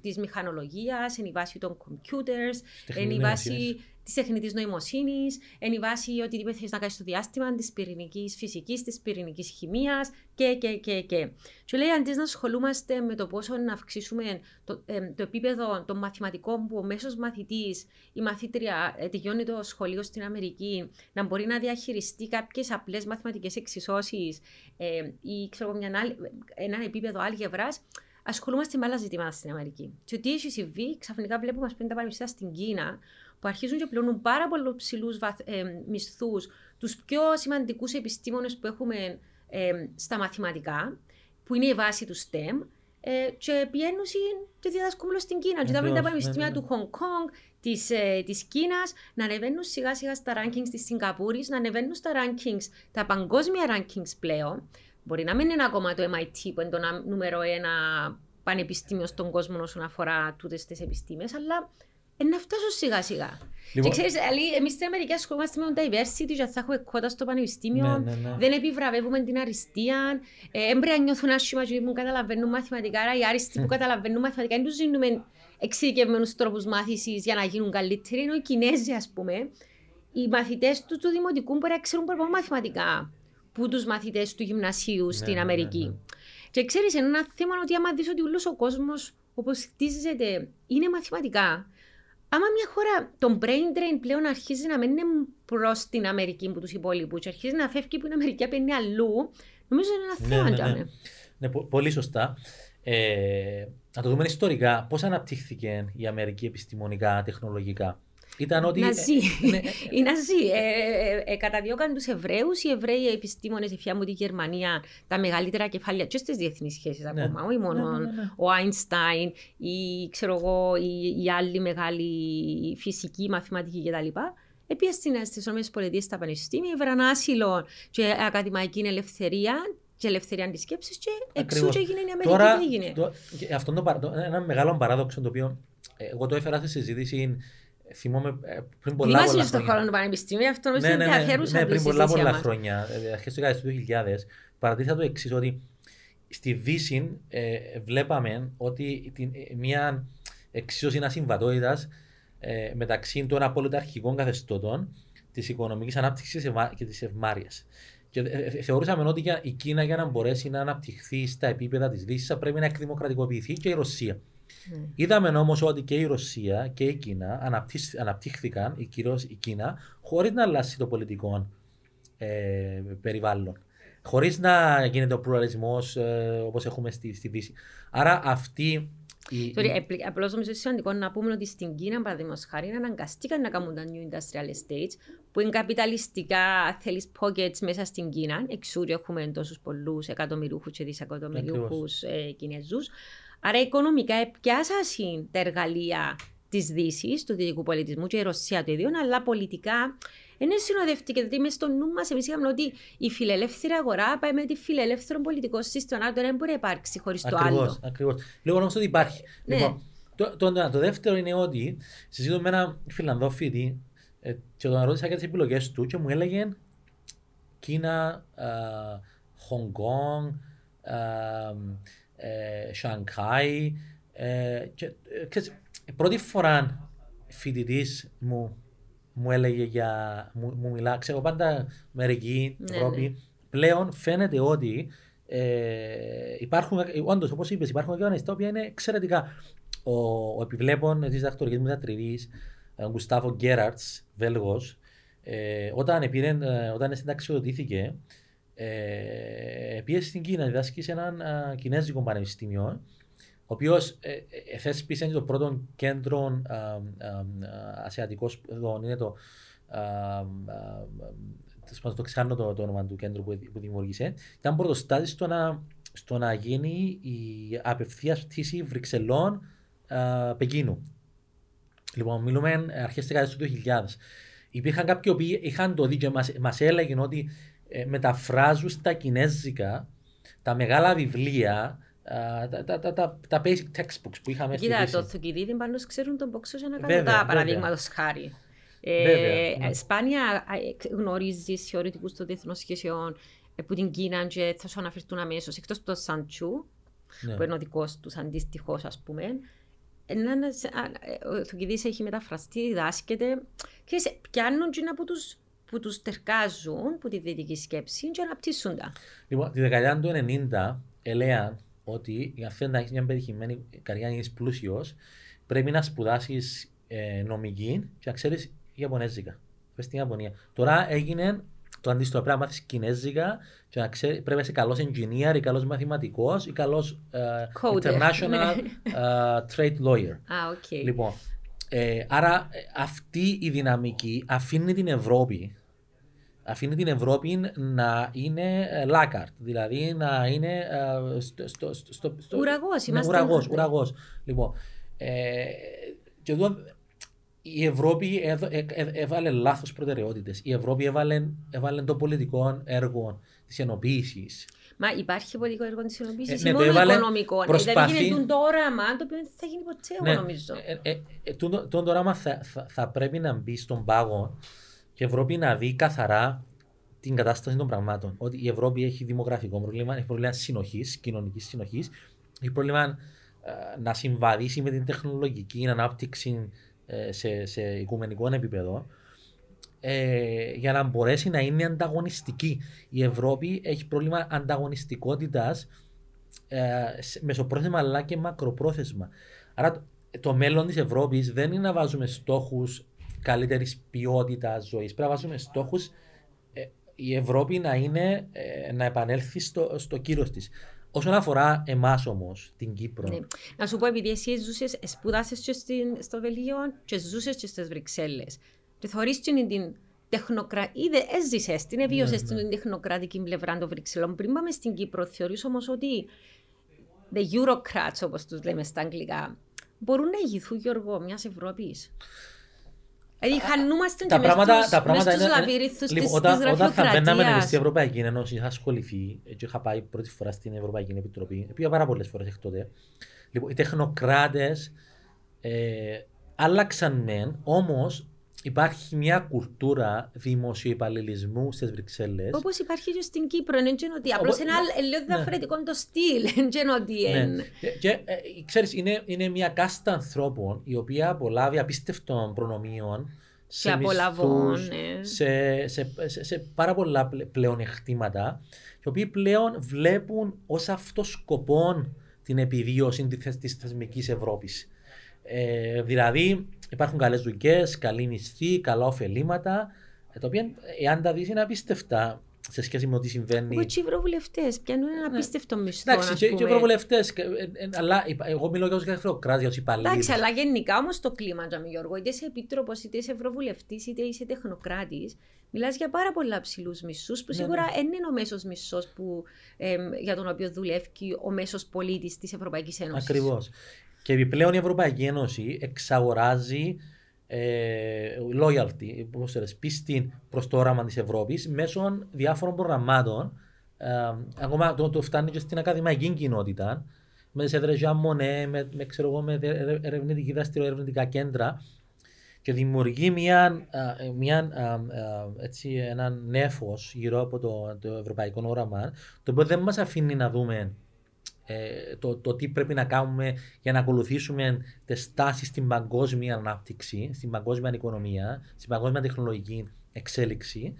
Speaker 2: της μηχανολογίας, είναι η βάση των computers, είναι η βάση της τεχνητής νοημοσύνης, είναι η βάση οτιδήποτε θέλεις να κάνεις στο διάστημα, της πυρηνικής φυσικής, της πυρηνικής χημίας και, και, και, και. Και λέει, αντί να ασχολούμαστε με το πόσο να αυξήσουμε το, ε, το επίπεδο των μαθηματικών που ο μέσος μαθητής ή μαθήτρια ε, τελειώνει το σχολείο στην Αμερική, να μπορεί να διαχειριστεί κάποιες απλές μαθηματικές εξισώσεις ε, ή ξέρω, μια άλλη, ένα επίπεδο άλγευρας, ασχολούμαστε με άλλα ζητήματα στην Αμερική. Και ότι έχει συμβεί, ξαφνικά βλέπουμε, ας πούμε, τα πανεπιστήμια στην Κίνα, που αρχίζουν και πληρώνουν πάρα πολύ ψηλούς ε, μισθούς, τους πιο σημαντικούς επιστήμονες που έχουμε ε, στα μαθηματικά, που είναι η βάση του STEM, ε, και πηγαίνουν και διδασκούν στην Κίνα. Και τα τα πανεπιστήμια ναι, ναι, του Χονγκ Κονγκ, της ε, της Κίνας, να ανεβαίνουν σιγά σιγά στα rankings της Σιγκαπούρη, να ανεβαίνουν στα rankings, τα παγκόσμια rankings πλέον. Μπορεί να μην είναι ακόμα το MIT που είναι το νούμερο ένα πανεπιστήμιο στον κόσμο όσον αφορά τούτες τις επιστήμες, αλλά να φτάσω σιγά σιγά. Λοιπόν... Και ξέρεις, εμείς στην Αμερική ασχολούμαστε με το diversity και θα έχουμε κότα στο πανεπιστήμιο, ναι, ναι, ναι. δεν επιβραβεύουμε την αριστεία, ε, έμπρεπε να νιώθουν άσχημα και που καταλαβαίνουν μαθηματικά, άρα οι άριστοι που καταλαβαίνουν μαθηματικά δεν τους δίνουμε εξειδικευμένους τρόπους μάθησης για να γίνουν καλύτεροι, ενώ οι Κινέζοι ας πούμε, οι μαθητές τους, του δημοτικού μπορεί να ξέρουν πολύ μαθηματικά που τους μαθητές του γυμνασίου ναι, στην Αμερική. Και ξέρεις, είναι ένα θέμα ότι άμα δεις ότι όλος ο κόσμος όπως χτίζεται είναι μαθηματικά, άμα μια χώρα, το brain drain πλέον αρχίζει να μένει προς την Αμερική που τους υπόλοιπους και αρχίζει να φεύγει που η Αμερική απένει αλλού, νομίζω είναι ένα ναι, θέμα. Ναι, ναι.
Speaker 1: ναι, πολύ σωστά. Ε, να το δούμε ιστορικά, πώς αναπτύχθηκε η Αμερική επιστημονικά, τεχνολογικά;
Speaker 2: Ήταν ότι... Ναζί. Ε, ναι. Οι Ναζί. Ε, ε, καταδιώκαν τους Εβραίους. Οι Εβραίοι επιστήμονες μου τη Γερμανία, τα μεγαλύτερα κεφάλαια και στις διεθνείς σχέσεις ναι. ακόμα. Όχι μόνο ναι, ο Άινστάιν ή ξέρω εγώ, οι, άλλοι μεγάλοι φυσικοί, μαθηματικοί κτλ. Επίση στις ΗΠΑ στα πανεπιστήμια, βραν άσυλο και ακαδημαϊκή ελευθερία και ελευθερία αντισκέψης και εξού και έγινε η Αμερική. Τώρα, έγινε. Το,
Speaker 1: αυτό είναι ένα μεγάλο παράδοξο το οποίο εγώ το έφερα στη συζήτηση θυμόμαι ε, πριν πολλά, πολλά χρόνια.
Speaker 2: στον χώρο του Πανεπιστήμιου, αυτό νομίζω ναι,
Speaker 1: ναι, ναι, ναι, ναι, πριν πολλά, πολλά χρόνια, ε, αρχές του 2000, παρατήρησα το εξής ότι στη Δύση ε, βλέπαμε ότι την, ε, μια εξίσωση ασυμβατότητας ε, μεταξύ των απόλυτα αρχικών καθεστώτων της οικονομικής ανάπτυξης και της ευμάρειας. Και ε, ε, θεωρούσαμε ότι για- η Κίνα για να μπορέσει να αναπτυχθεί στα επίπεδα της Δύσης θα πρέπει να εκδημοκρατικοποιηθεί και η Ρωσία.
Speaker 2: Ναι.
Speaker 1: Είδαμε όμως ότι και η Ρωσία και η Κίνα αναπτύσ- αναπτύχθηκαν, η κυρίω η Κίνα, χωρίς να αλλάξει το πολιτικό ε, περιβάλλον. Χωρίς να γίνεται ο πλουραλισμός ε, όπως έχουμε στη, στη Δύση. Άρα αυτή. Η,
Speaker 2: Sorry, απλώς νομίζω είναι σημαντικό να πούμε ότι στην Κίνα, παραδείγματος χάρη, αναγκαστήκαν να κάνουν τα new industrial estates που είναι καπιταλιστικά, θέλεις pockets μέσα στην Κίνα. Εξού έχουμε τόσους πολλούς εκατομμυρίουχους και δισεκατομμυρίουχους ε, Κινέζους. Άρα, οικονομικά, πιάσαν τα εργαλεία της Δύσης, του δυτικού πολιτισμού και η Ρωσία το ίδιο, αλλά πολιτικά δεν συνοδεύτηκε. Δηλαδή, μέσα στο νου μας, εμείς είχαμε ότι η φιλελεύθερη αγορά πάει με τη φιλελεύθερο πολιτικό σύστημα. Άρα, δεν μπορεί να υπάρξει χωρίς το άλλο.
Speaker 1: Ακριβώς, ακριβώς. Λέω όμως ότι υπάρχει.
Speaker 2: Ναι.
Speaker 1: Λοιπόν, το, το, το, το δεύτερο είναι ότι συζήτω με έναν Φιλανδό φοιτή ε, και τον ρώτησα για τις επιλογές του και μου έλεγε Κίνα, Χονγκ Κόνγκ, Σανκάι ε, και ε, ξέρεις, πρώτη φορά φοιτητής μου μου έλεγε για, μου, μου μιλά, ξέρω πάντα Αμερική,
Speaker 2: Ναι,
Speaker 1: Ευρώπη, πλέον φαίνεται ότι ε, υπάρχουν, όντως όπως είπες, υπάρχουν γεγονότα τα οποία είναι εξαιρετικά. Ο, ο επιβλέπων της δακτορικής μου διατριβής, ο Γκουστάφο Γκέραρτς, Βέλγος, ε, όταν, επήρε, ε, όταν συνταξιοδοτήθηκε, ε, πήγε στην Κίνα, διδάσκει σε έναν α, κινέζικο πανεπιστήμιο, ο οποίος ε, ε, θέσπισε το πρώτο κέντρο α, α, α, ασιατικός σπουδών. Είναι το. Α, α, ας, τέλος πάντων, το ξεχάνω το, το όνομα του κέντρου που, που δημιούργησε. Ήταν πρωτοστάτης στο να, στο να γίνει η απευθείας πτήση Βρυξελών α, Πεκίνου. Λοιπόν, μιλούμε αρχές τη δεκαετίας του 2000. Υπήρχαν κάποιοι που είχαν το δει και μας μας έλεγαν ότι ε, μεταφράζουν στα κινέζικα τα μεγάλα βιβλία, α, τα, τα, τα, τα, τα basic textbooks που είχαμε στη
Speaker 2: Κοίτα,
Speaker 1: Δύση.
Speaker 2: το Θουκυδίδη πάντως ξέρουν τον πόξο για να
Speaker 1: Βέβαια,
Speaker 2: κάνουν τα
Speaker 1: βέβαια.
Speaker 2: παραδείγματος χάρη.
Speaker 1: Βέβαια,
Speaker 2: Ε,
Speaker 1: ναι.
Speaker 2: Σπάνια α, ε, γνωρίζεις θεωρητικούς των διεθνών σχέσεων ε, που την Κίνα και θα σου αναφερθούν αμέσως εκτός από το Σαντσού
Speaker 1: Ναι.
Speaker 2: που είναι ο δικός τους αντίστοιχος ας πούμε ένας, α, ε, ο Θουκυδής έχει μεταφραστεί, διδάσκεται ξέρεις, πιάνουν και από τους που τους τερκάζουν που τη δυτική σκέψη και αναπτύσσουν τα.
Speaker 1: Λοιπόν, τη δεκαετία του 90 έλεγαν ότι για θέλει να έχεις μια πετυχημένη καριέρα, να είσαι πλούσιος, πρέπει να σπουδάσεις ε, νομική και να ξέρεις Ιαπωνέζικα. Πες στην Ιαπωνία. Τώρα έγινε το αντίστοιχο. Πρέπει να μάθεις Κινέζικα και να ξέρει, πρέπει να είσαι καλός engineer ή καλός μαθηματικός ή καλός
Speaker 2: coder.
Speaker 1: international
Speaker 2: Ναι.
Speaker 1: ε, trade lawyer.
Speaker 2: Α, οκ.
Speaker 1: Λοιπόν, ε, άρα ε, αυτή η δυναμική αφήνει την Ευρώπη αφήνει την Ευρώπη να είναι ε, laggard, δηλαδή να είναι ε, στο, στο, στο, στο, στο-
Speaker 2: Ουραγός,
Speaker 1: ναι,
Speaker 2: είμαστε-
Speaker 1: ουραγός,
Speaker 2: ναι.
Speaker 1: ουραγός. Λοιπόν, ε, και εδώ η Ευρώπη έδω- ε, ε, έβαλε λάθος προτεραιότητες. Η Ευρώπη έβαλε, έβαλε το πολιτικό έργο της ενοποίησης.
Speaker 2: Μα υπάρχει πολιτικό έργο της ενοποίησης
Speaker 1: Ε,
Speaker 2: ή
Speaker 1: ναι, το
Speaker 2: μόνο
Speaker 1: έβαλε,
Speaker 2: οικονομικό.
Speaker 1: προσπαθεί-
Speaker 2: Δηλαδή γίνεται το όραμα το οποίο δεν θα γίνει ποτέ, εγώ
Speaker 1: Ναι,
Speaker 2: νομίζω.
Speaker 1: ε, ε, ε, τούτο- τούτο όραμα θα, θα, θα πρέπει να μπει στον πάγο και η Ευρώπη να δει καθαρά την κατάσταση των πραγμάτων. Ότι η Ευρώπη έχει δημογραφικό πρόβλημα, έχει πρόβλημα συνοχής, κοινωνικής συνοχής, έχει πρόβλημα ε, να συμβαδίσει με την τεχνολογική ανάπτυξη ε, σε, σε οικουμενικό επίπεδο ε, για να μπορέσει να είναι ανταγωνιστική. Η Ευρώπη έχει πρόβλημα ανταγωνιστικότητας ε, σε- μεσοπρόθεσμα αλλά και μακροπρόθεσμα. Άρα το, το μέλλον της Ευρώπης δεν είναι να βάζουμε στόχους καλύτερης ποιότητας ζωής. Πρέπει να βάζουμε στόχους ε, η Ευρώπη να, είναι, ε, να επανέλθει στο, στο κύρος της. Όσον αφορά εμάς όμως, την Κύπρο,
Speaker 2: Ναι. Να σου πω, επειδή εσύ ζούσες, σπουδάσες και στην, στο Βελγίο και ζούσες και στις Βρυξέλλες. Και θεωρείς την, την τεχνοκρα... Είδε, έζησες την, εβίωσες
Speaker 1: Ναι, ναι.
Speaker 2: την τεχνοκρατική πλευρά των Βρυξελών. Πριν πάμε στην Κύπρο, θεωρείς όμως ότι the Eurocrats, όπως τους λέμε στα αγγλικά, μπορούν να ηγηθούν, Γιώργο, μιας Ευρώπης; Δηλαδή, χανούμαστε
Speaker 1: τα
Speaker 2: και μες
Speaker 1: πράγματα,
Speaker 2: στους-
Speaker 1: τα πράγματα
Speaker 2: μες στους
Speaker 1: είναι.
Speaker 2: λαβύριθους
Speaker 1: λοιπόν,
Speaker 2: της,
Speaker 1: όταν,
Speaker 2: της
Speaker 1: όταν θα μπαίναμε στην
Speaker 2: γραφειοκρατίας.
Speaker 1: Ευρωπαϊκή Ένωση, είχα ασχοληθεί και είχα πάει πρώτη φορά στην Ευρωπαϊκή Επιτροπή. Πήγα πάρα πολλές φορές εκ τότε. Λοιπόν, οι τεχνοκράτες ε, άλλαξαν μεν, όμως υπάρχει μια κουλτούρα δημοσιοϊπαλληλισμού στις Βρυξέλλες.
Speaker 2: Όπως υπάρχει και στην Κύπρο, είναι και ότι απλώς
Speaker 1: Όπως-
Speaker 2: είναι άλλο- λίγο
Speaker 1: ναι.
Speaker 2: διαφορετικό το στυλ. Είναι και ότι. εν-
Speaker 1: Ναι. Και, και ε, ξέρεις, είναι, είναι μια κάστα ανθρώπων η οποία απολάβει απίστευτων προνομίων σε,
Speaker 2: απολαβών,
Speaker 1: μισθούς,
Speaker 2: ναι.
Speaker 1: σε, σε, σε, σε πάρα πολλά πλε- πλεονεκτήματα οι οποίοι πλέον βλέπουν ως αυτός σκοπό την επιβίωση της, της θεσμικής Ευρώπης. Ε, δηλαδή υπάρχουν καλές δουλειές, καλή μισθή, καλά ωφελήματα ε, τα οποία εάν τα δεις είναι απίστευτα σε σχέση με ό,τι συμβαίνει.
Speaker 2: Εγώ και οι ευρωβουλευτέ πιάνουν ένα απίστευτο μισθό.
Speaker 1: Εντάξει,
Speaker 2: ας
Speaker 1: και, και
Speaker 2: πούμε.
Speaker 1: ευρωβουλευτέ. αλλά υπα- εγώ μιλώ για του γραφειοκράτε, για του υπαλλήλου.
Speaker 2: Εντάξει, αλλά γενικά όμως το κλίμα, Τζαμι Γιώργο, είτε είσαι επίτροπος, είτε είσαι ευρωβουλευτή, είτε είσαι τεχνοκράτης, μιλάς για πάρα πολλά ψηλούς μισθούς που
Speaker 1: Ναι,
Speaker 2: σίγουρα δεν είναι ο μέσος μισθός για τον οποίο δουλεύει ο μέσος πολίτης της Ευρωπαϊκής Ένωσης.
Speaker 1: Ακριβώς. Και επιπλέον η Ευρωπαϊκή Ένωση εξαγοράζει ε, loyalty, πώς το λες, πίστη προς το όραμα της Ευρώπης μέσω διάφορων προγραμμάτων. Ε, ακόμα το, το φτάνει και στην ακαδημαϊκή κοινότητα με τις έδρες Jean Monnet, με, με, ξέρω εγώ, με ερε- ερευνητική δραστηριο, ερευνητικά κέντρα και δημιουργεί μια, α, μια, α, α, έτσι, ένα νέφος γύρω από το, το ευρωπαϊκό όραμα το οποίο δεν μας αφήνει να δούμε ε, το, το τι πρέπει να κάνουμε για να ακολουθήσουμε τις τάσεις στην παγκόσμια ανάπτυξη, στην παγκόσμια οικονομία, στην παγκόσμια τεχνολογική εξέλιξη.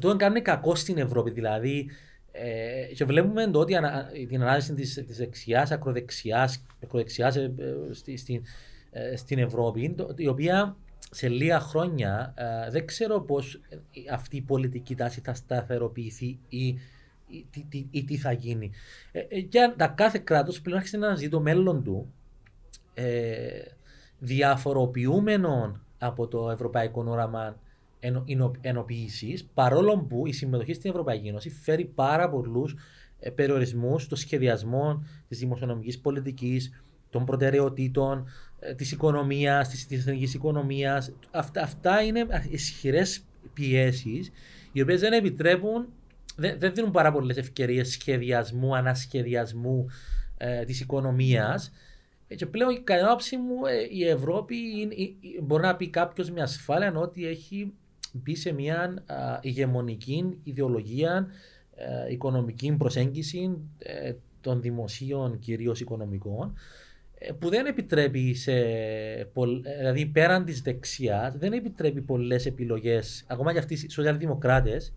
Speaker 1: Το κάνει κακό στην Ευρώπη. Δηλαδή, ε, και βλέπουμε το ότι ανα, την ανάλυση της, της δεξιάς, ακροδεξιάς, ακροδεξιάς ε, ε, στη, στην, ε, στην Ευρώπη, το, η οποία σε λίγα χρόνια ε, δεν ξέρω πώς αυτή η πολιτική τάση θα σταθεροποιηθεί ή, ή, τι- τι- ή τι θα γίνει. Ε, ε, και τα κάθε κράτος πλέον άρχισε να αναζητεί το μέλλον του ε, διαφοροποιούμενο από το ευρωπαϊκό όραμα ενο, ενοποίηση, παρόλο που η συμμετοχή στην Ευρωπαϊκή Ένωση φέρει πάρα πολλούς ε, περιορισμούς στο σχεδιασμό της δημοσιονομικής πολιτικής, των προτεραιοτήτων, ε, της οικονομίας, της εθνικής οικονομίας. Αυτά, αυτά είναι ισχυρές πιέσεις, οι οποίες δεν επιτρέπουν, δεν, δεν δίνουν πάρα πολλές ευκαιρίες σχεδιασμού, ανασχεδιασμού ε, της οικονομίας. Ε, Και πλέον, κατά την άποψή μου, ε, η Ευρώπη είναι- ε, ε, μπορεί να πει κάποιος με ασφάλεια ότι έχει μπει σε μια α, ηγεμονική ιδεολογία, ε, οικονομική προσέγγιση ε, των δημοσίων κυρίως οικονομικών ε, που δεν επιτρέπει σε, πολλ- ε, δηλαδή πέραν της δεξιάς, δεν επιτρέπει πολλές επιλογές, ακόμα και αυτοί οι σοσιαλδημοκράτες,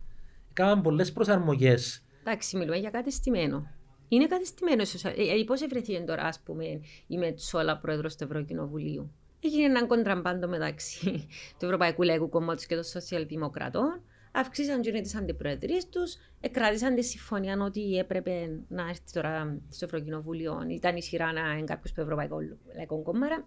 Speaker 1: έκαναν πολλές προσαρμογές.
Speaker 2: Εντάξει, μιλούμε για κατεστημένο. Είναι κατεστημένο. Ε, Πώς ευρεθεί τώρα, ας πούμε, η Μετσόλα πρόεδρος του Ευρωκοινοβουλίου; Έγινε έναν κοντραμπάντο μεταξύ του Ευρωπαϊκού Λαϊκού Κόμματο και των Σοσιαλδημοκρατών. Αυξήσαν και τις αντιπροεδρίες τους, εκράτησαν τη συμφωνία ότι έπρεπε να έρθει τώρα στο Ευρωκοινοβούλιο. Ήταν η σειρά να είναι κάποιος του Ευρωπαϊκού Λαϊκού Κόμματο.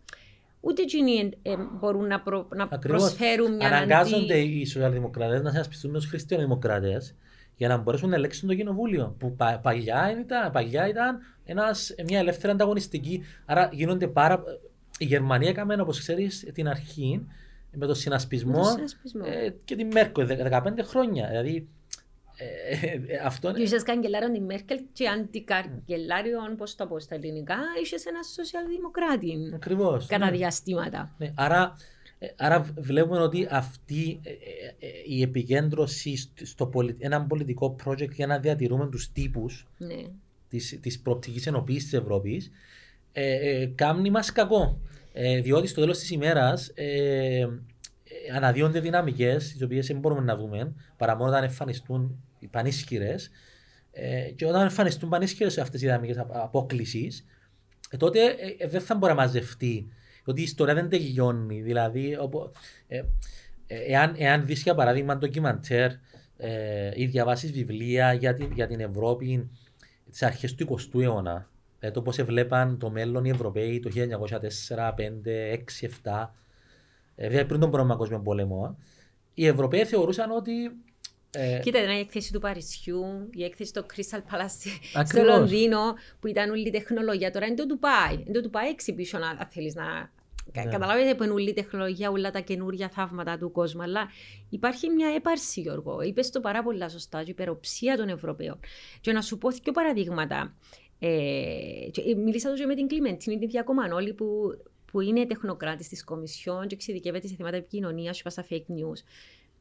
Speaker 2: Ούτε εκείνοι ε, μπορούν να, προ, να
Speaker 1: Ακριβώς.
Speaker 2: προσφέρουν μια
Speaker 1: Αναγκάζονται
Speaker 2: αντι...
Speaker 1: οι σοσιαλδημοκράτες να συνασπιστούν με τους χριστιανοδημοκράτες για να μπορέσουν να ελέγξουν το κοινοβούλιο. Που πα- παλιά ήταν, παλιά ήταν ένας, μια ελεύθερη ανταγωνιστική. Άρα γίνονται πάρα. Η Γερμανία έκαμε, όπως ξέρεις, την αρχή με το συνασπισμό,
Speaker 2: Με το συνασπισμό.
Speaker 1: ε, και την Μέρκο 15 χρόνια. Δηλαδή. Ε, ε, ε, αυτό
Speaker 2: Και είχες καγκελάριον την Μέρκελ και αντικαγκελάριον, πώς το πω στα ελληνικά, είχες ένας σοσιαλδημοκράτη
Speaker 1: Ακριβώς.
Speaker 2: κατά διαστήματα.
Speaker 1: Ναι, άρα, ε, άρα βλέπουμε ότι αυτή ε, ε, ε, η επικέντρωση στο- στο πολι- ένα πολιτικό project για να διατηρούμε τους τύπους
Speaker 2: Ναι.
Speaker 1: της, της προοπτικής ενοποίησης της Ευρώπης ε, ε, κάνει μας κακό. Ε, διότι στο τέλος της ημέρας ε, ε, αναδύονται δυναμικές τις οποίες δεν μπορούμε να δούμε παρά μόνο όταν εμφανιστούν οι πανίσχυρες ε, και όταν εμφανιστούν πανίσχυρες αυτές οι δυναμικές απ- απόκλησης ε, τότε ε, ε, δεν θα μπορεί να μαζευτεί. Ότι η ιστορία δεν τελειώνει. Δηλαδή, οπο- ε, ε, εάν, εάν δεις για παράδειγμα ντοκιμαντέρ ε, ή διαβάσεις βιβλία για την, για την Ευρώπη τις αρχές του 20ου αιώνα, ε, το πώς έβλεπαν το μέλλον οι Ευρωπαίοι το 1904, 5, 6, 7, ε, δηλαδή πριν τον Πρώτο Παγκόσμιο Πόλεμο, οι Ευρωπαίοι θεωρούσαν ότι ε,
Speaker 2: Κοίτα, ήταν η έκθεση του Παρισιού, η έκθεση στο Crystal Palace στο
Speaker 1: Ακριβώς.
Speaker 2: Λονδίνο, που ήταν όλη η τεχνολογία. Τώρα είναι το Dubai. Είναι το Dubai exhibition, αν θέλεις να.
Speaker 1: Ναι.
Speaker 2: Ναι. Καταλάβετε που είναι όλη η τεχνολογία, όλα τα καινούργια θαύματα του κόσμου. Αλλά υπάρχει μια έπαρση, Γιώργο. Είπες το πάρα πολλά σωστά, η υπεροψία των Ευρωπαίων. Και να σου πω δύο παραδείγματα. Ε, και, ε, μίλησα τόσο με την Κλιμεντίνη, την Διακομανόλη, που, που είναι τεχνοκράτης της Κομισιόν και εξειδικεύεται σε θέματα επικοινωνίας και στα fake news.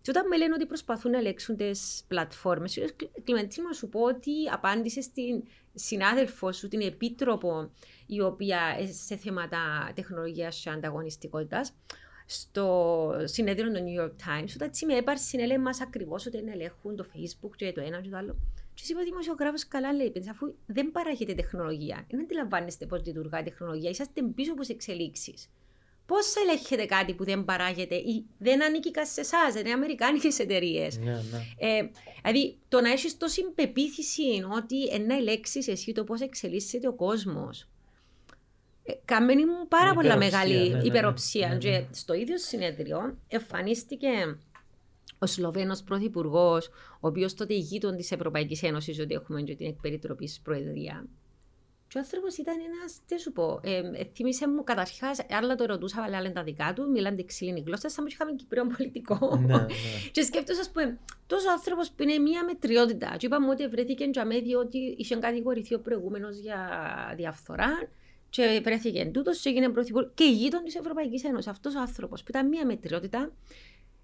Speaker 2: Και όταν με λένε ότι προσπαθούν να ελέγξουν τις πλατφόρμες, Κλιμεντίνη, να σου πω ότι απάντησε στην συνάδελφό σου, την επίτροπο, η οποία ε, σε θέματα τεχνολογίας και ανταγωνιστικότητας, στο συνέδριο του New York Times, όταν έτσι με έπαρση λέει μας ακριβώς ότι είναι ελέγχουν το Facebook και το ένα και το άλλο. Και είπε ο δημοσιογράφο καλά λέει, παιδιά, αφού δεν παράγεται τεχνολογία, δεν αντιλαμβάνεστε πώς λειτουργά η τεχνολογία, είσαστε πίσω από τις εξελίξεις. Πώς ελέγχεται κάτι που δεν παράγεται ή δεν ανήκει καν σε εσάς, δεν είναι αμερικάνικες εταιρείες;
Speaker 1: Ναι, ναι.
Speaker 2: Ε, δηλαδή, το να έχεις τόση πεποίθηση ότι να ελέγξει εσύ το πώς εξελίσσεται ο κόσμος. Ε, Κάμενη μου πάρα πολλά μεγάλη
Speaker 1: ναι, ναι, ναι.
Speaker 2: υπεροψία.
Speaker 1: Ναι, ναι.
Speaker 2: Και στο ίδιο συνέδριο εμφανίστηκε ο Σλοβαίνος Πρωθυπουργός, ο οποίος τότε ηγείτον της Ευρωπαϊκής Ένωσης, ότι έχουμε και την εκπεριτροπή Προεδρία. Και ο άνθρωπος ήταν ένας, τι σου πω, ε, ε, θύμισε μου καταρχάς, άλλα το ρωτούσα, αλλά άλλα τα δικά του, μιλάνε ξύλινη γλώσσα, σαν να είχαμε Κυπρέο πολιτικό.
Speaker 1: Ναι, ναι.
Speaker 2: και σκέφτομαι, ας πούμε, τόσος άνθρωπος που είναι μία μετριότητα. Και είπαμε ότι βρέθηκε για με διότι είχε κατηγορηθεί ο προηγούμενος για διαφθορά. Και βρέθηκε τούτος και έγινε πρωθυπουργός και ηγείτον της Ευρωπαϊκής Ένωσης. Αυτός ο άνθρωπος που ήταν μία μετριότητα,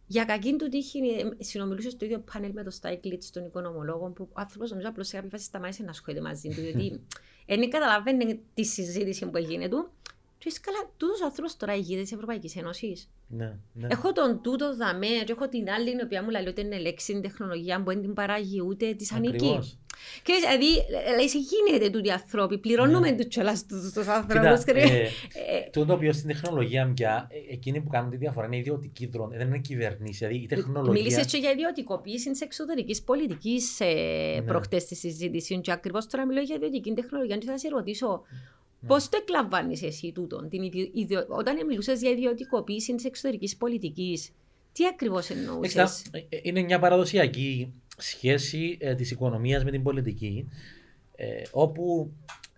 Speaker 2: για κακή του τύχη, ε, συνομιλούσες στο ίδιο πάνελ με τον Στάικλιτ, τον οικονομολόγο, που ο άνθρωπος νομίζω απλώς σε κάποια φάση σταμάτησε να ασχολείται μαζί του, γιατί δεν καταλαβαίνει τη συζήτηση που έγινε του. Και είσαι καλά, τούτος ο άνθρωπος τώρα ηγείται της Ευρωπαϊκής Ένωσης.
Speaker 1: Ναι, ναι.
Speaker 2: Έχω τον τούτο δαμέ, και έχω την άλλη, η οποία μου λέει ότι είναι λέξη, είναι τεχνολογία, που δεν την παράγει ούτε της ανήκει.
Speaker 1: Ακριβώς.
Speaker 2: Και δηλαδή, λέει, σε γίνεται τούτοι οι άνθρωποι, πληρώνουμε τους κιόλας τους ανθρώπου.
Speaker 1: Κοίτα, ε, τούτο το οποίο στην τεχνολογία πια, ε, εκείνοι που κάνουν τη διαφορά είναι ιδιωτικοί δρόμοι, δεν είναι κυβερνήσει. Δηλαδή η τεχνολογία.
Speaker 2: Μίλησες και για ιδιωτικοποίηση της εξωτερικής πολιτικής ε,
Speaker 1: Ναι.
Speaker 2: προχτές στη συζήτησης. Και ακριβώς τώρα μιλώ για ιδιωτική τεχνολογία. Και θα σε ρωτήσω,
Speaker 1: Ναι.
Speaker 2: Πώς το εκλαμβάνεις εσύ τούτον, την ιδιο... ιδιο- όταν μιλούσες για ιδιωτικοποίηση της εξωτερικής πολιτικής, τι ακριβώς εννοούσες;
Speaker 1: Κοιτάξτε, ε, Είναι μια παραδοσιακή σχέση ε, της οικονομίας με την πολιτική ε, όπου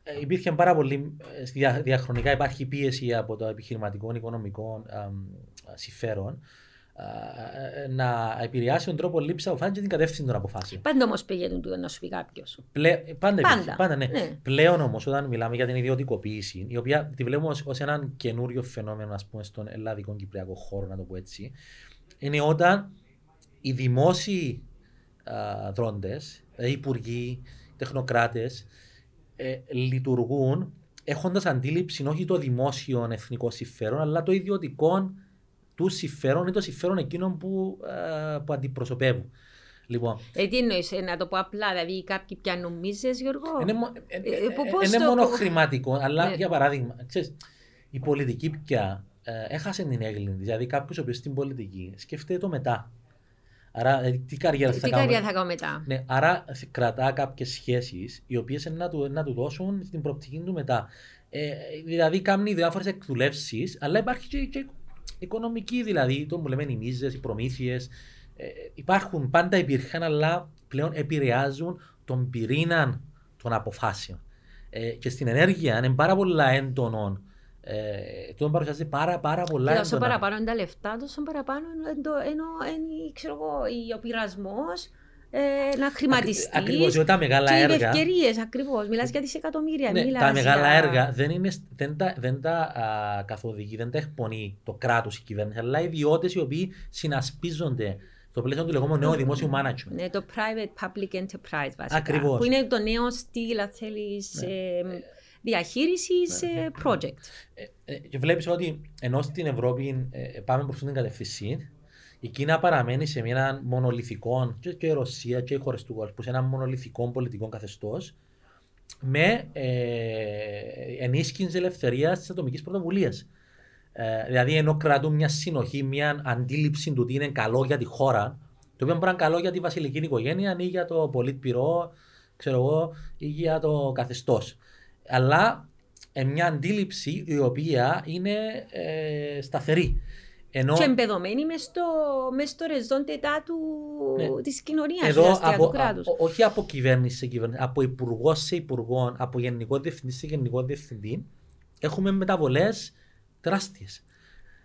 Speaker 1: ε, υπήρχε πάρα πολύ ε, δια- διαχρονικά υπάρχει πίεση από το επιχειρηματικό οικονομικό αμ, συμφέρον α, ε, να επηρεάσει τον τρόπο λήψης αποφάσεων και την κατεύθυνση των αποφάσεων.
Speaker 2: Πάντα όμως πήγαινε τούτο να σου πει κάποιος.
Speaker 1: Πλέ, πάντα,
Speaker 2: Πάντα.
Speaker 1: υπήρχε, πάντα ναι.
Speaker 2: Ναι.
Speaker 1: Πλέον όμως, όταν μιλάμε για την ιδιωτικοποίηση, η οποία τη βλέπουμε ως έναν καινούριο φαινόμενο ας πούμε, στον ελλαδικό κυπριακό χώρο, να το πω έτσι, είναι όταν οι δημόσιοι δρόντες, δηλαδή υπουργοί, τεχνοκράτες, ε, λειτουργούν έχοντας αντίληψη όχι το δημόσιο εθνικό συμφέρον, αλλά το ιδιωτικό του συμφέρον ή το συμφέρον εκείνων που, α, που αντιπροσωπεύουν. Λοιπόν,
Speaker 2: Ε, τι εννοείς, να το πω απλά, δηλαδή κάποιοι πια νομίζεις, Γιώργο;
Speaker 1: Είναι, μο- ε,
Speaker 2: Ε,
Speaker 1: ε,
Speaker 2: πο-
Speaker 1: ε,
Speaker 2: πώς
Speaker 1: είναι
Speaker 2: το-
Speaker 1: μόνο χρηματικό, αλλά
Speaker 2: Ναι.
Speaker 1: για παράδειγμα, ξέρεις, η πολιτική πια ε, έχασε την έγκλη. της. Δηλαδή, κάποιος ο οποίος στην πολιτική σκέφτεται το μετά. Άρα, ε, τι καριέρα θα
Speaker 2: Τι
Speaker 1: κάνω.
Speaker 2: καρδιά θα κάνω μετά;
Speaker 1: Ναι, άρα κρατά κάποιες σχέσεις οι οποίες να, του, να του δώσουν στην προοπτική του μετά. Ε, δηλαδή, κάνει διάφορες εκδουλεύσει, αλλά υπάρχει και, και οικονομική, δηλαδή, το που λέμε οι μίζες, οι προμήθειες. Ε, υπάρχουν, πάντα υπήρχαν, αλλά πλέον επηρεάζουν τον πυρήνα των αποφάσεων. Ε, και στην ενέργεια είναι πάρα πολλά έντονο. Ε, το παρουσιάζει πάρα, πάρα πολλά
Speaker 2: Και όσο
Speaker 1: έντονα.
Speaker 2: παραπάνω είναι τα λεφτά, τόσο παραπάνω είναι το- ενώ είναι, ξέρω εγώ, ο πειρασμός ε, να χρηματιστεί.
Speaker 1: Ακριβώς, διότι τα μεγάλα
Speaker 2: και οι
Speaker 1: έργα-
Speaker 2: ευκαιρίες, ακριβώς. Μιλάς για δισεκατομμύρια.
Speaker 1: Ναι,
Speaker 2: μιλάς
Speaker 1: τα μεγάλα
Speaker 2: για-
Speaker 1: έργα δεν, είναι, δεν τα, δεν τα α, καθοδηγεί, δεν τα εκπονεί το κράτος, η κυβέρνηση, αλλά οι ιδιώτες οι οποίοι συνασπίζονται στο πλαίσιο του λεγόμενου νέου δημόσιου management.
Speaker 2: Ναι, το private public enterprise βασικά.
Speaker 1: Ακριβώς.
Speaker 2: Που είναι το νέο στυλ, αν θέλεις, διαχείρισης
Speaker 1: Ναι.
Speaker 2: project.
Speaker 1: Ε, και βλέπεις ότι ενώ στην Ευρώπη ε, πάμε προς την κατευθύνση, η Κίνα παραμένει σε μια μονολυθικό, και, και η Ρωσία και οι χώρες του κόσμου, σε ένα μονολυθικό πολιτικό καθεστώς με ε, ενίσχυση ελευθερίας της ατομικής πρωτοβουλίας. Ε, δηλαδή, ενώ κρατούν μια συνοχή, μια αντίληψη του τι είναι καλό για τη χώρα, το οποίο μπορεί να είναι καλό για τη βασιλική οικογένεια ή για το πολίτπυρο, ξέρω εγώ, ή για το καθεστώς. Αλλά ε, μια αντίληψη η οποία είναι ε, σταθερή. Ενώ
Speaker 2: Και εμπεδομένη μες στο, μες στο ρεζόν τετά του,
Speaker 1: Ναι.
Speaker 2: της κοινωνίας,
Speaker 1: εδώ
Speaker 2: ουσιαστικά,
Speaker 1: από,
Speaker 2: του κράτους.
Speaker 1: από- όχι από κυβέρνηση σε κυβέρνηση, από υπουργό σε υπουργό, από γενικό διευθυντή σε γενικό διευθυντή, έχουμε μεταβολές τεράστιες.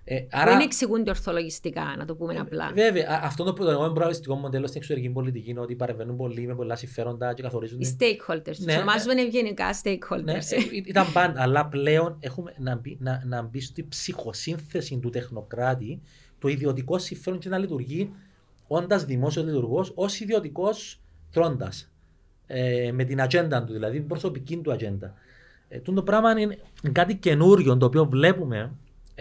Speaker 1: Ε,
Speaker 2: Που
Speaker 1: άρα,
Speaker 2: δεν εξηγούνται ορθολογιστικά, να το πούμε απλά.
Speaker 1: βέβαια, α- αυτό το πρωτογενικό προαγωνιστικό μοντέλο στην εξωτερική πολιτική είναι ότι παρεμβαίνουν πολλοί με πολλά συμφέροντα και καθορίζουν.
Speaker 2: Οι stakeholders, τους
Speaker 1: Ναι.
Speaker 2: ονομάζουμε ευγενικά
Speaker 1: Ναι,
Speaker 2: stakeholders.
Speaker 1: ε, ήταν πάντα, αλλά πλέον έχουμε να μπει, να, να μπει στη ψυχοσύνθεση του τεχνοκράτη το ιδιωτικό συμφέρον και να λειτουργεί όντας δημόσιος λειτουργός ως ιδιωτικός τρώντας. Ε, με την ατζέντα του, δηλαδή την προσωπική του ατζέντα. Ε, τούτο το πράγμα είναι κάτι καινούριο το οποίο βλέπουμε ε,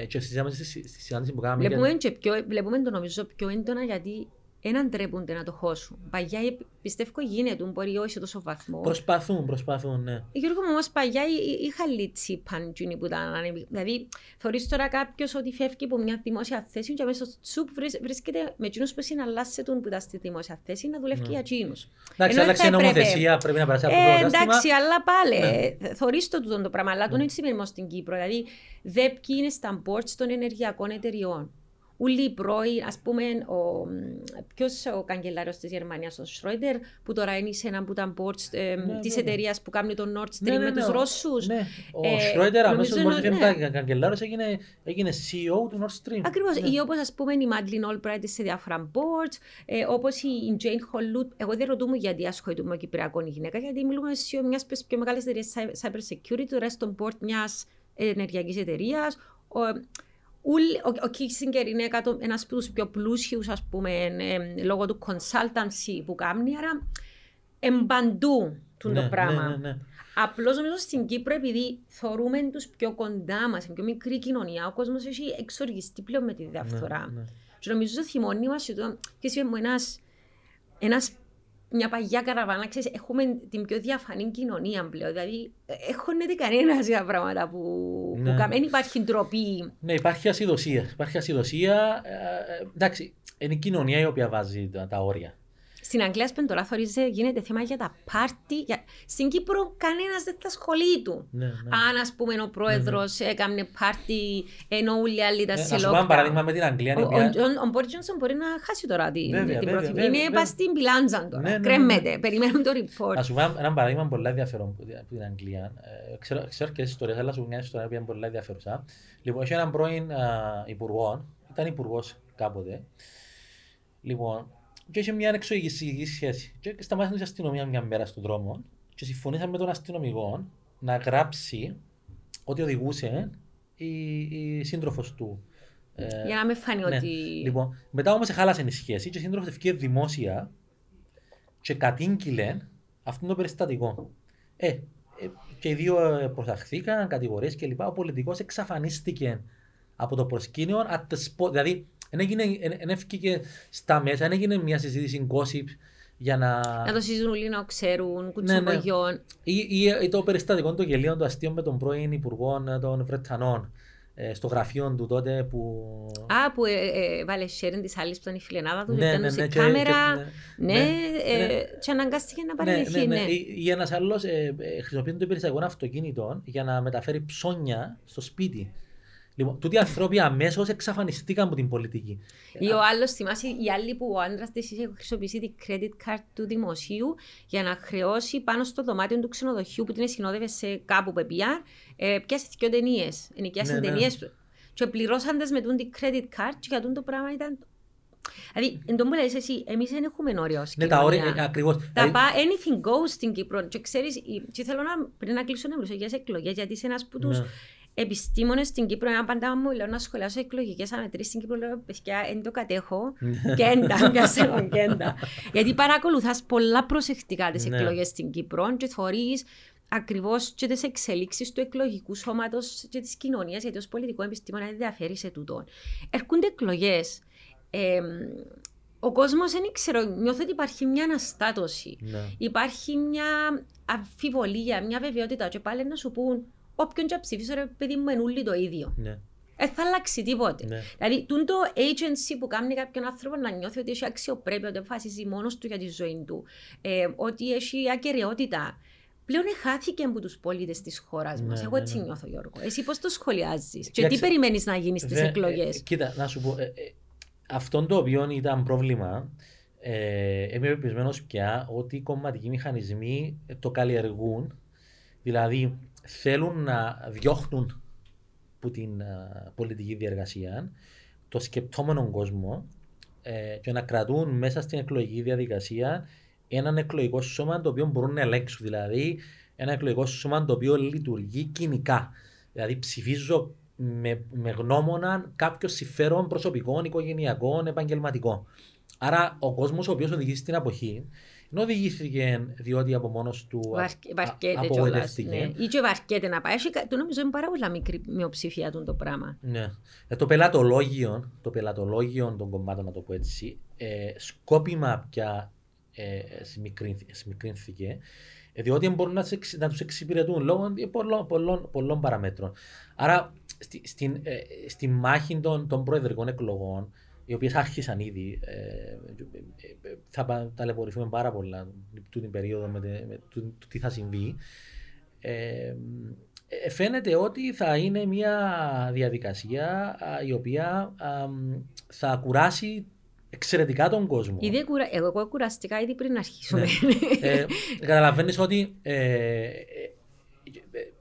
Speaker 1: και συζητάμε στη, στη συνάντηση που κάναμε.
Speaker 2: Βλέπουμε,
Speaker 1: για-
Speaker 2: και πιο, βλέπουμε το νομίζω πιο έντονα γιατί έναν ντρέπονται να το χώσουν. Παγιά ε, πιστεύω γίνεται, μπορεί όχι σε τόσο βαθμό.
Speaker 1: Προσπαθούν, προσπαθούν, ναι.
Speaker 2: Γιώργο μου όμως παλιά εί- είχα λίτσι παντζούνι που ήταν ανέβη. Δηλαδή, θεωρείς τώρα κάποιος ότι φεύγει από μια δημόσια θέση και μέσα στο τσουπ βρίσ- βρίσκεται με εκείνους που συναλλάσσεται που ήταν στη δημόσια θέση να δουλεύει για εκείνους.
Speaker 1: Εντάξει,
Speaker 2: Ενώ
Speaker 1: άλλαξε η
Speaker 2: θα έπρεπε.
Speaker 1: νομοθεσία, πρέπει να περάσει από το
Speaker 2: Ε,
Speaker 1: διάστημα.
Speaker 2: εντάξει, αλλά πάλι.
Speaker 1: Ναι.
Speaker 2: Ε, θωρείς το τούτο το πράγμα, αλλά το έτσι σημαίνει στην Κύπρο. Δηλαδή, δε ποιοι είναι στα boards των ενεργειακών εταιριών. Ούλοι οι πρώοι, ας πούμε, ο, ποιος ο καγκελάριος της Γερμανίας, ο Σρόιντερ, που τώρα είναι σε ένα από τα boards ε,
Speaker 1: Ναι,
Speaker 2: της
Speaker 1: βέβαια.
Speaker 2: εταιρείας που κάνει το Nord Stream
Speaker 1: Ναι, ναι,
Speaker 2: με
Speaker 1: ναι,
Speaker 2: τους
Speaker 1: ο-
Speaker 2: Ρώσους.
Speaker 1: Ναι, ο
Speaker 2: Ε,
Speaker 1: Σρόιντερ αμέσως
Speaker 2: νομίζω
Speaker 1: μόλις
Speaker 2: είναι-
Speaker 1: έφυγε
Speaker 2: ναι.
Speaker 1: καγκελάρος έγινε, έγινε CEO του Nord Stream.
Speaker 2: Ακριβώς.
Speaker 1: Ναι.
Speaker 2: Ή όπως ας πούμε η Madeleine Albright σε διάφορα boards, ε, όπως η η Jane Holloot. Εγώ δεν ρωτούμε γιατί ασχολείται με Κυπριακό η γυναίκα, γιατί μιλούμε σε μιας από τις πιο μεγάλες εταιρείες cyber- cyber security, το rest των board μιας ενεργειακής εταιρείας. Ο, ούλ- ο, ο Kissinger είναι κάτω- ένας από τους πιο πλούσιους, ας πούμε, ε, λόγω του consultancy που κάνει, άρα εμπαντού του
Speaker 1: Ναι,
Speaker 2: το πράγμα.
Speaker 1: ναι, ναι, ναι.
Speaker 2: Απλώς νομίζω στην Κύπρο, επειδή θεωρούμε τους πιο κοντά μας, είναι πιο μικρή κοινωνία, ο κόσμος έχει εξοργιστεί πλέον με τη διαφθορά.
Speaker 1: ναι.
Speaker 2: Και νομίζω το θυμώνει μας και είπε μου ένας, ένας, μια παγιά καραβάνα, ξέρεις, έχουμε την πιο διαφανή κοινωνία πλέον. Δηλαδή, ε, έχωνεται κανένας για πράγματα που,
Speaker 1: Ναι.
Speaker 2: που κάνουν. Δεν υπάρχει ντροπή.
Speaker 1: Ναι, υπάρχει ασυδοσία. Υπάρχει ασυδοσία. Ε, ε, εντάξει, είναι η κοινωνία η οποία βάζει τα, τα όρια.
Speaker 2: Στην Αγγλία, σπεντολά, θωρίζε, γίνεται θέμα για τα πάρτι. Για... Στην Κύπρο, κανένας δεν θα ασχολεί του.
Speaker 1: Ναι, ναι.
Speaker 2: Αν, ας πούμε, ο πρόεδρος έκανε πάρτι, ενώ όλοι οι άλλοι ήταν
Speaker 1: Ε,
Speaker 2: σε
Speaker 1: να σου πω ένα
Speaker 2: lockdown.
Speaker 1: παράδειγμα με την Αγγλία. η
Speaker 2: Ο,
Speaker 1: οποία-
Speaker 2: ο, ο Μπόρι Τζόνσον μπορεί να χάσει τώρα την,
Speaker 1: Βέβαια,
Speaker 2: την
Speaker 1: βέβαια,
Speaker 2: πρωθυπουργία.
Speaker 1: βέβαια,
Speaker 2: Είναι
Speaker 1: βέβαια.
Speaker 2: πας στην πιλάντζα τώρα.
Speaker 1: Ναι, ναι, ναι,
Speaker 2: Κρέμεται.
Speaker 1: ναι.
Speaker 2: Περιμένουν το report.
Speaker 1: Να σου πω ένα παράδειγμα πολύ ενδιαφέρον που από την Αγγλία. Ε, ξέρω, ξέρω και ιστορίες, αλλά σου πω μια ιστορία που είναι πολύ ενδιαφέρουσα. Λοιπόν, έχει έναν πρώην α, υπουργό, ήταν υπουργός κάποτε. Λοιπόν, και είχε μια εξωγική σχέση. Και σταμάτησε η αστυνομία μια μέρα στον δρόμο και συμφωνήσαμε με τον αστυνομικό να γράψει ότι οδηγούσε η, η σύντροφος του. Ε,
Speaker 2: Για να με φανεί
Speaker 1: ναι.
Speaker 2: ότι...
Speaker 1: Λοιπόν, μετά όμως χάλασε η σχέση και η σύντροφος ευκαιρία δημόσια και κατήγγειλε αυτό το περιστατικό. Ε, ε, και οι δύο ε, προσαχθήκαν, κατηγορίες κλπ. Ο πολιτικός εξαφανίστηκε από το προσκήνιο at the spot. Δηλαδή, δεν έγινε, εν- εν έφυγε στα μέσα, δεν έγινε μια συζήτηση gossip για να...
Speaker 2: Να το συζητούν όλοι να ξέρουν,
Speaker 1: Ναι, ναι.
Speaker 2: κουτσομπογιών.
Speaker 1: Ή, ή, ή το περιστατικό των γελίων των αστείων με τον πρώην υπουργό ε, των Βρετανών ε, στο γραφείο του τότε που...
Speaker 2: Α, που ε, ε, βάλε sharing της άλλης που ήταν η φιλενάδα του,
Speaker 1: Ναι,
Speaker 2: και
Speaker 1: ναι,
Speaker 2: ήταν
Speaker 1: ναι,
Speaker 2: σε
Speaker 1: και-
Speaker 2: κάμερα.
Speaker 1: και-
Speaker 2: Ναι,
Speaker 1: ναι,
Speaker 2: ε,
Speaker 1: ναι.
Speaker 2: και αναγκάστηκε να
Speaker 1: Ναι,
Speaker 2: παραιτηθεί,
Speaker 1: ναι, ναι.
Speaker 2: ναι.
Speaker 1: Ή, ή ένας άλλος ε, ε, χρησιμοποιεί το περιστατικό αυτοκίνητο για να μεταφέρει ψώνια στο σπίτι. Λοιπόν, τούτοι οι άνθρωποι αμέσως εξαφανιστήκαν από την πολιτική.
Speaker 2: Ή ο άλλος, θυμάσαι, οι άλλοι που ο άντρας της είχε χρησιμοποιήσει τη credit card του δημοσίου για να χρεώσει πάνω στο δωμάτιο του ξενοδοχείου που την συνόδευε σε κάπου που πήγαν, ε, πιάσες δύο ταινίες. Ενοικιάσε
Speaker 1: Ναι, ναι.
Speaker 2: ταινίες. Και πληρώσαντες με τούν τη credit card, και για τούν το πράγμα ήταν. Δηλαδή, εν τω που λες εσύ, εμείς δεν έχουμε όριο ως
Speaker 1: Ναι, τα όρια,
Speaker 2: κοινωνία.
Speaker 1: ε, ακριβώς.
Speaker 2: Τα
Speaker 1: Δηλαδή,
Speaker 2: πά, anything goes στην Κύπρο. Και ξέρεις, η- και θέλω να, πριν να κλείσω να μιλήσω για τις εκλογές, γιατί είσαι ένας από τους
Speaker 1: Ναι.
Speaker 2: επιστήμονες στην Κύπρο, ένα πάντα μου λέω να σχολιάσω εκλογικές αναμετρήσεις στην Κύπρο, λέω, παιδιά, δεν το κατέχω,
Speaker 1: Ναι.
Speaker 2: κέντα, πιάσε τον κέντα. γιατί παρακολουθάς πολλά προσεκτικά τις
Speaker 1: Ναι.
Speaker 2: εκλογές στην Κύπρο και θωρείς ακριβώς και τις εξελίξεις του εκλογικού σώματος και της κοινωνίας, γιατί ως πολιτικό επιστήμονα δεν διαφέρει σε τούτο. Έρχονται εκλογές. Ε, ο κόσμος δεν ξέρω, νιώθω ότι υπάρχει μια αναστάτωση.
Speaker 1: ναι.
Speaker 2: Υπάρχει μια αμφιβολία, μια βεβαιότητα και πάλι να σου πούν όποιον και ψηφίσω ρε παιδί μου ενούλοι το ίδιο.
Speaker 1: Ναι.
Speaker 2: Δεν θα αλλάξει τίποτε.
Speaker 1: Ναι.
Speaker 2: Δηλαδή, τούν το agency που κάνει κάποιον άνθρωπο να νιώθει ότι έχει αξιοπρέπεια, ότι αποφασίζει μόνος του για τη ζωή του, ε, ότι έχει ακαιρεότητα. Πλέον χάθηκε από τους πολίτες της χώρας μας.
Speaker 1: Ναι,
Speaker 2: Εγώ
Speaker 1: ναι,
Speaker 2: έτσι
Speaker 1: ναι.
Speaker 2: νιώθω, Γιώργο. Εσύ πώς το σχολιάζεις, και τι
Speaker 1: Κοίταξε,
Speaker 2: περιμένεις να γίνεις στις
Speaker 1: Δε-
Speaker 2: εκλογές;
Speaker 1: ε, κοίτα, να σου πω. Ε, ε, αυτό το οποίο ήταν πρόβλημα, ε, είμαι πεπισμένος πια ότι οι κομματικοί μηχανισμοί ε, το καλλιεργούν. Δηλαδή θέλουν να διώχνουν που την α, πολιτική διεργασία το σκεπτόμενο κόσμο ε, και να κρατούν μέσα στην εκλογική διαδικασία έναν εκλογικό σώμα το οποίο μπορούν να ελέγξουν. Δηλαδή ένα εκλογικό σώμα το οποίο λειτουργεί κοινικά. Δηλαδή ψηφίζω με, με γνώμονα κάποιο συμφέρον προσωπικών, οικογενειακών, επαγγελματικών. Άρα ο κόσμος ο οποίος οδηγεί στην αποχή Δεν οδηγήθηκε διότι από μόνος του
Speaker 2: βαρκέται απογοητεύτηκε. Ναι. Ή και βαρκέται να πάει. Το νομίζω είναι πάρα πολύ μικρή μειοψηφία του το πράγμα.
Speaker 1: Ναι. Ε, το πελατολόγιο, το πελατολόγιο των κομμάτων, να το πω έτσι, ε, σκόπιμα πια ε, смικρύνθηκε, διότι μπορούν να, να τους εξυπηρετούν λόγω πολλών, πολλών, πολλών παραμέτρων. Άρα, στη, στην, ε, στη μάχη των, των προεδρικών εκλογών, οι οποίε άρχισαν ήδη. Ε, ε, θα ταλαιπωρηθούμε πάρα πολλά την περίοδο με, με το, τι θα συμβεί. Ε, φαίνεται ότι θα είναι μια διαδικασία η οποία θα κουράσει εξαιρετικά τον κόσμο.
Speaker 2: Ήδη κουρα... Εγώ κουραστικά ήδη πριν αρχίσουμε. Ναι.
Speaker 1: ε, καταλαβαίνεις ότι ε,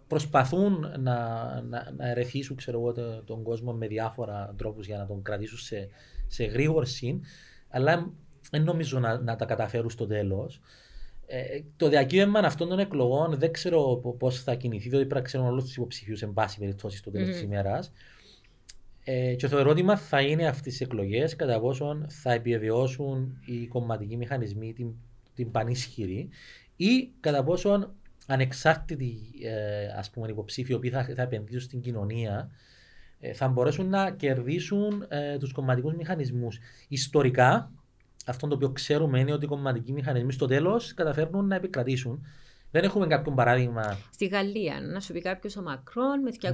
Speaker 1: προσπαθούν να, να, να ερεθίσουν ξέρω, τον κόσμο με διάφορα τρόπους για να τον κρατήσουν σε, σε γρήγορση, αλλά δεν νομίζω να, να τα καταφέρουν στο τέλος. Ε, το διακύβευμα αυτών των εκλογών δεν ξέρω πώς θα κινηθεί, διότι πρέπει να ξέρουν όλους τους υποψηφίους εν πάση περιπτώσει στο τέλος mm. της ημέρας. Ε, και το ερώτημα θα είναι αυτές τι εκλογές κατά πόσον θα επιβεβαιώσουν οι κομματικοί μηχανισμοί την, την πανίσχυρη ή κατά πόσον ανεξάρτητοι ε, ας πούμε, υποψήφοι οι θα, θα επενδύσουν στην κοινωνία ε, θα μπορέσουν να κερδίσουν ε, τους κομματικούς μηχανισμούς. Ιστορικά, αυτό το οποίο ξέρουμε είναι ότι οι κομματικοί μηχανισμοί στο τέλος καταφέρνουν να επικρατήσουν. Δεν έχουμε κάποιο παράδειγμα.
Speaker 2: Στη Γαλλία, να σου πει κάποιος ο Μακρόν με 200.000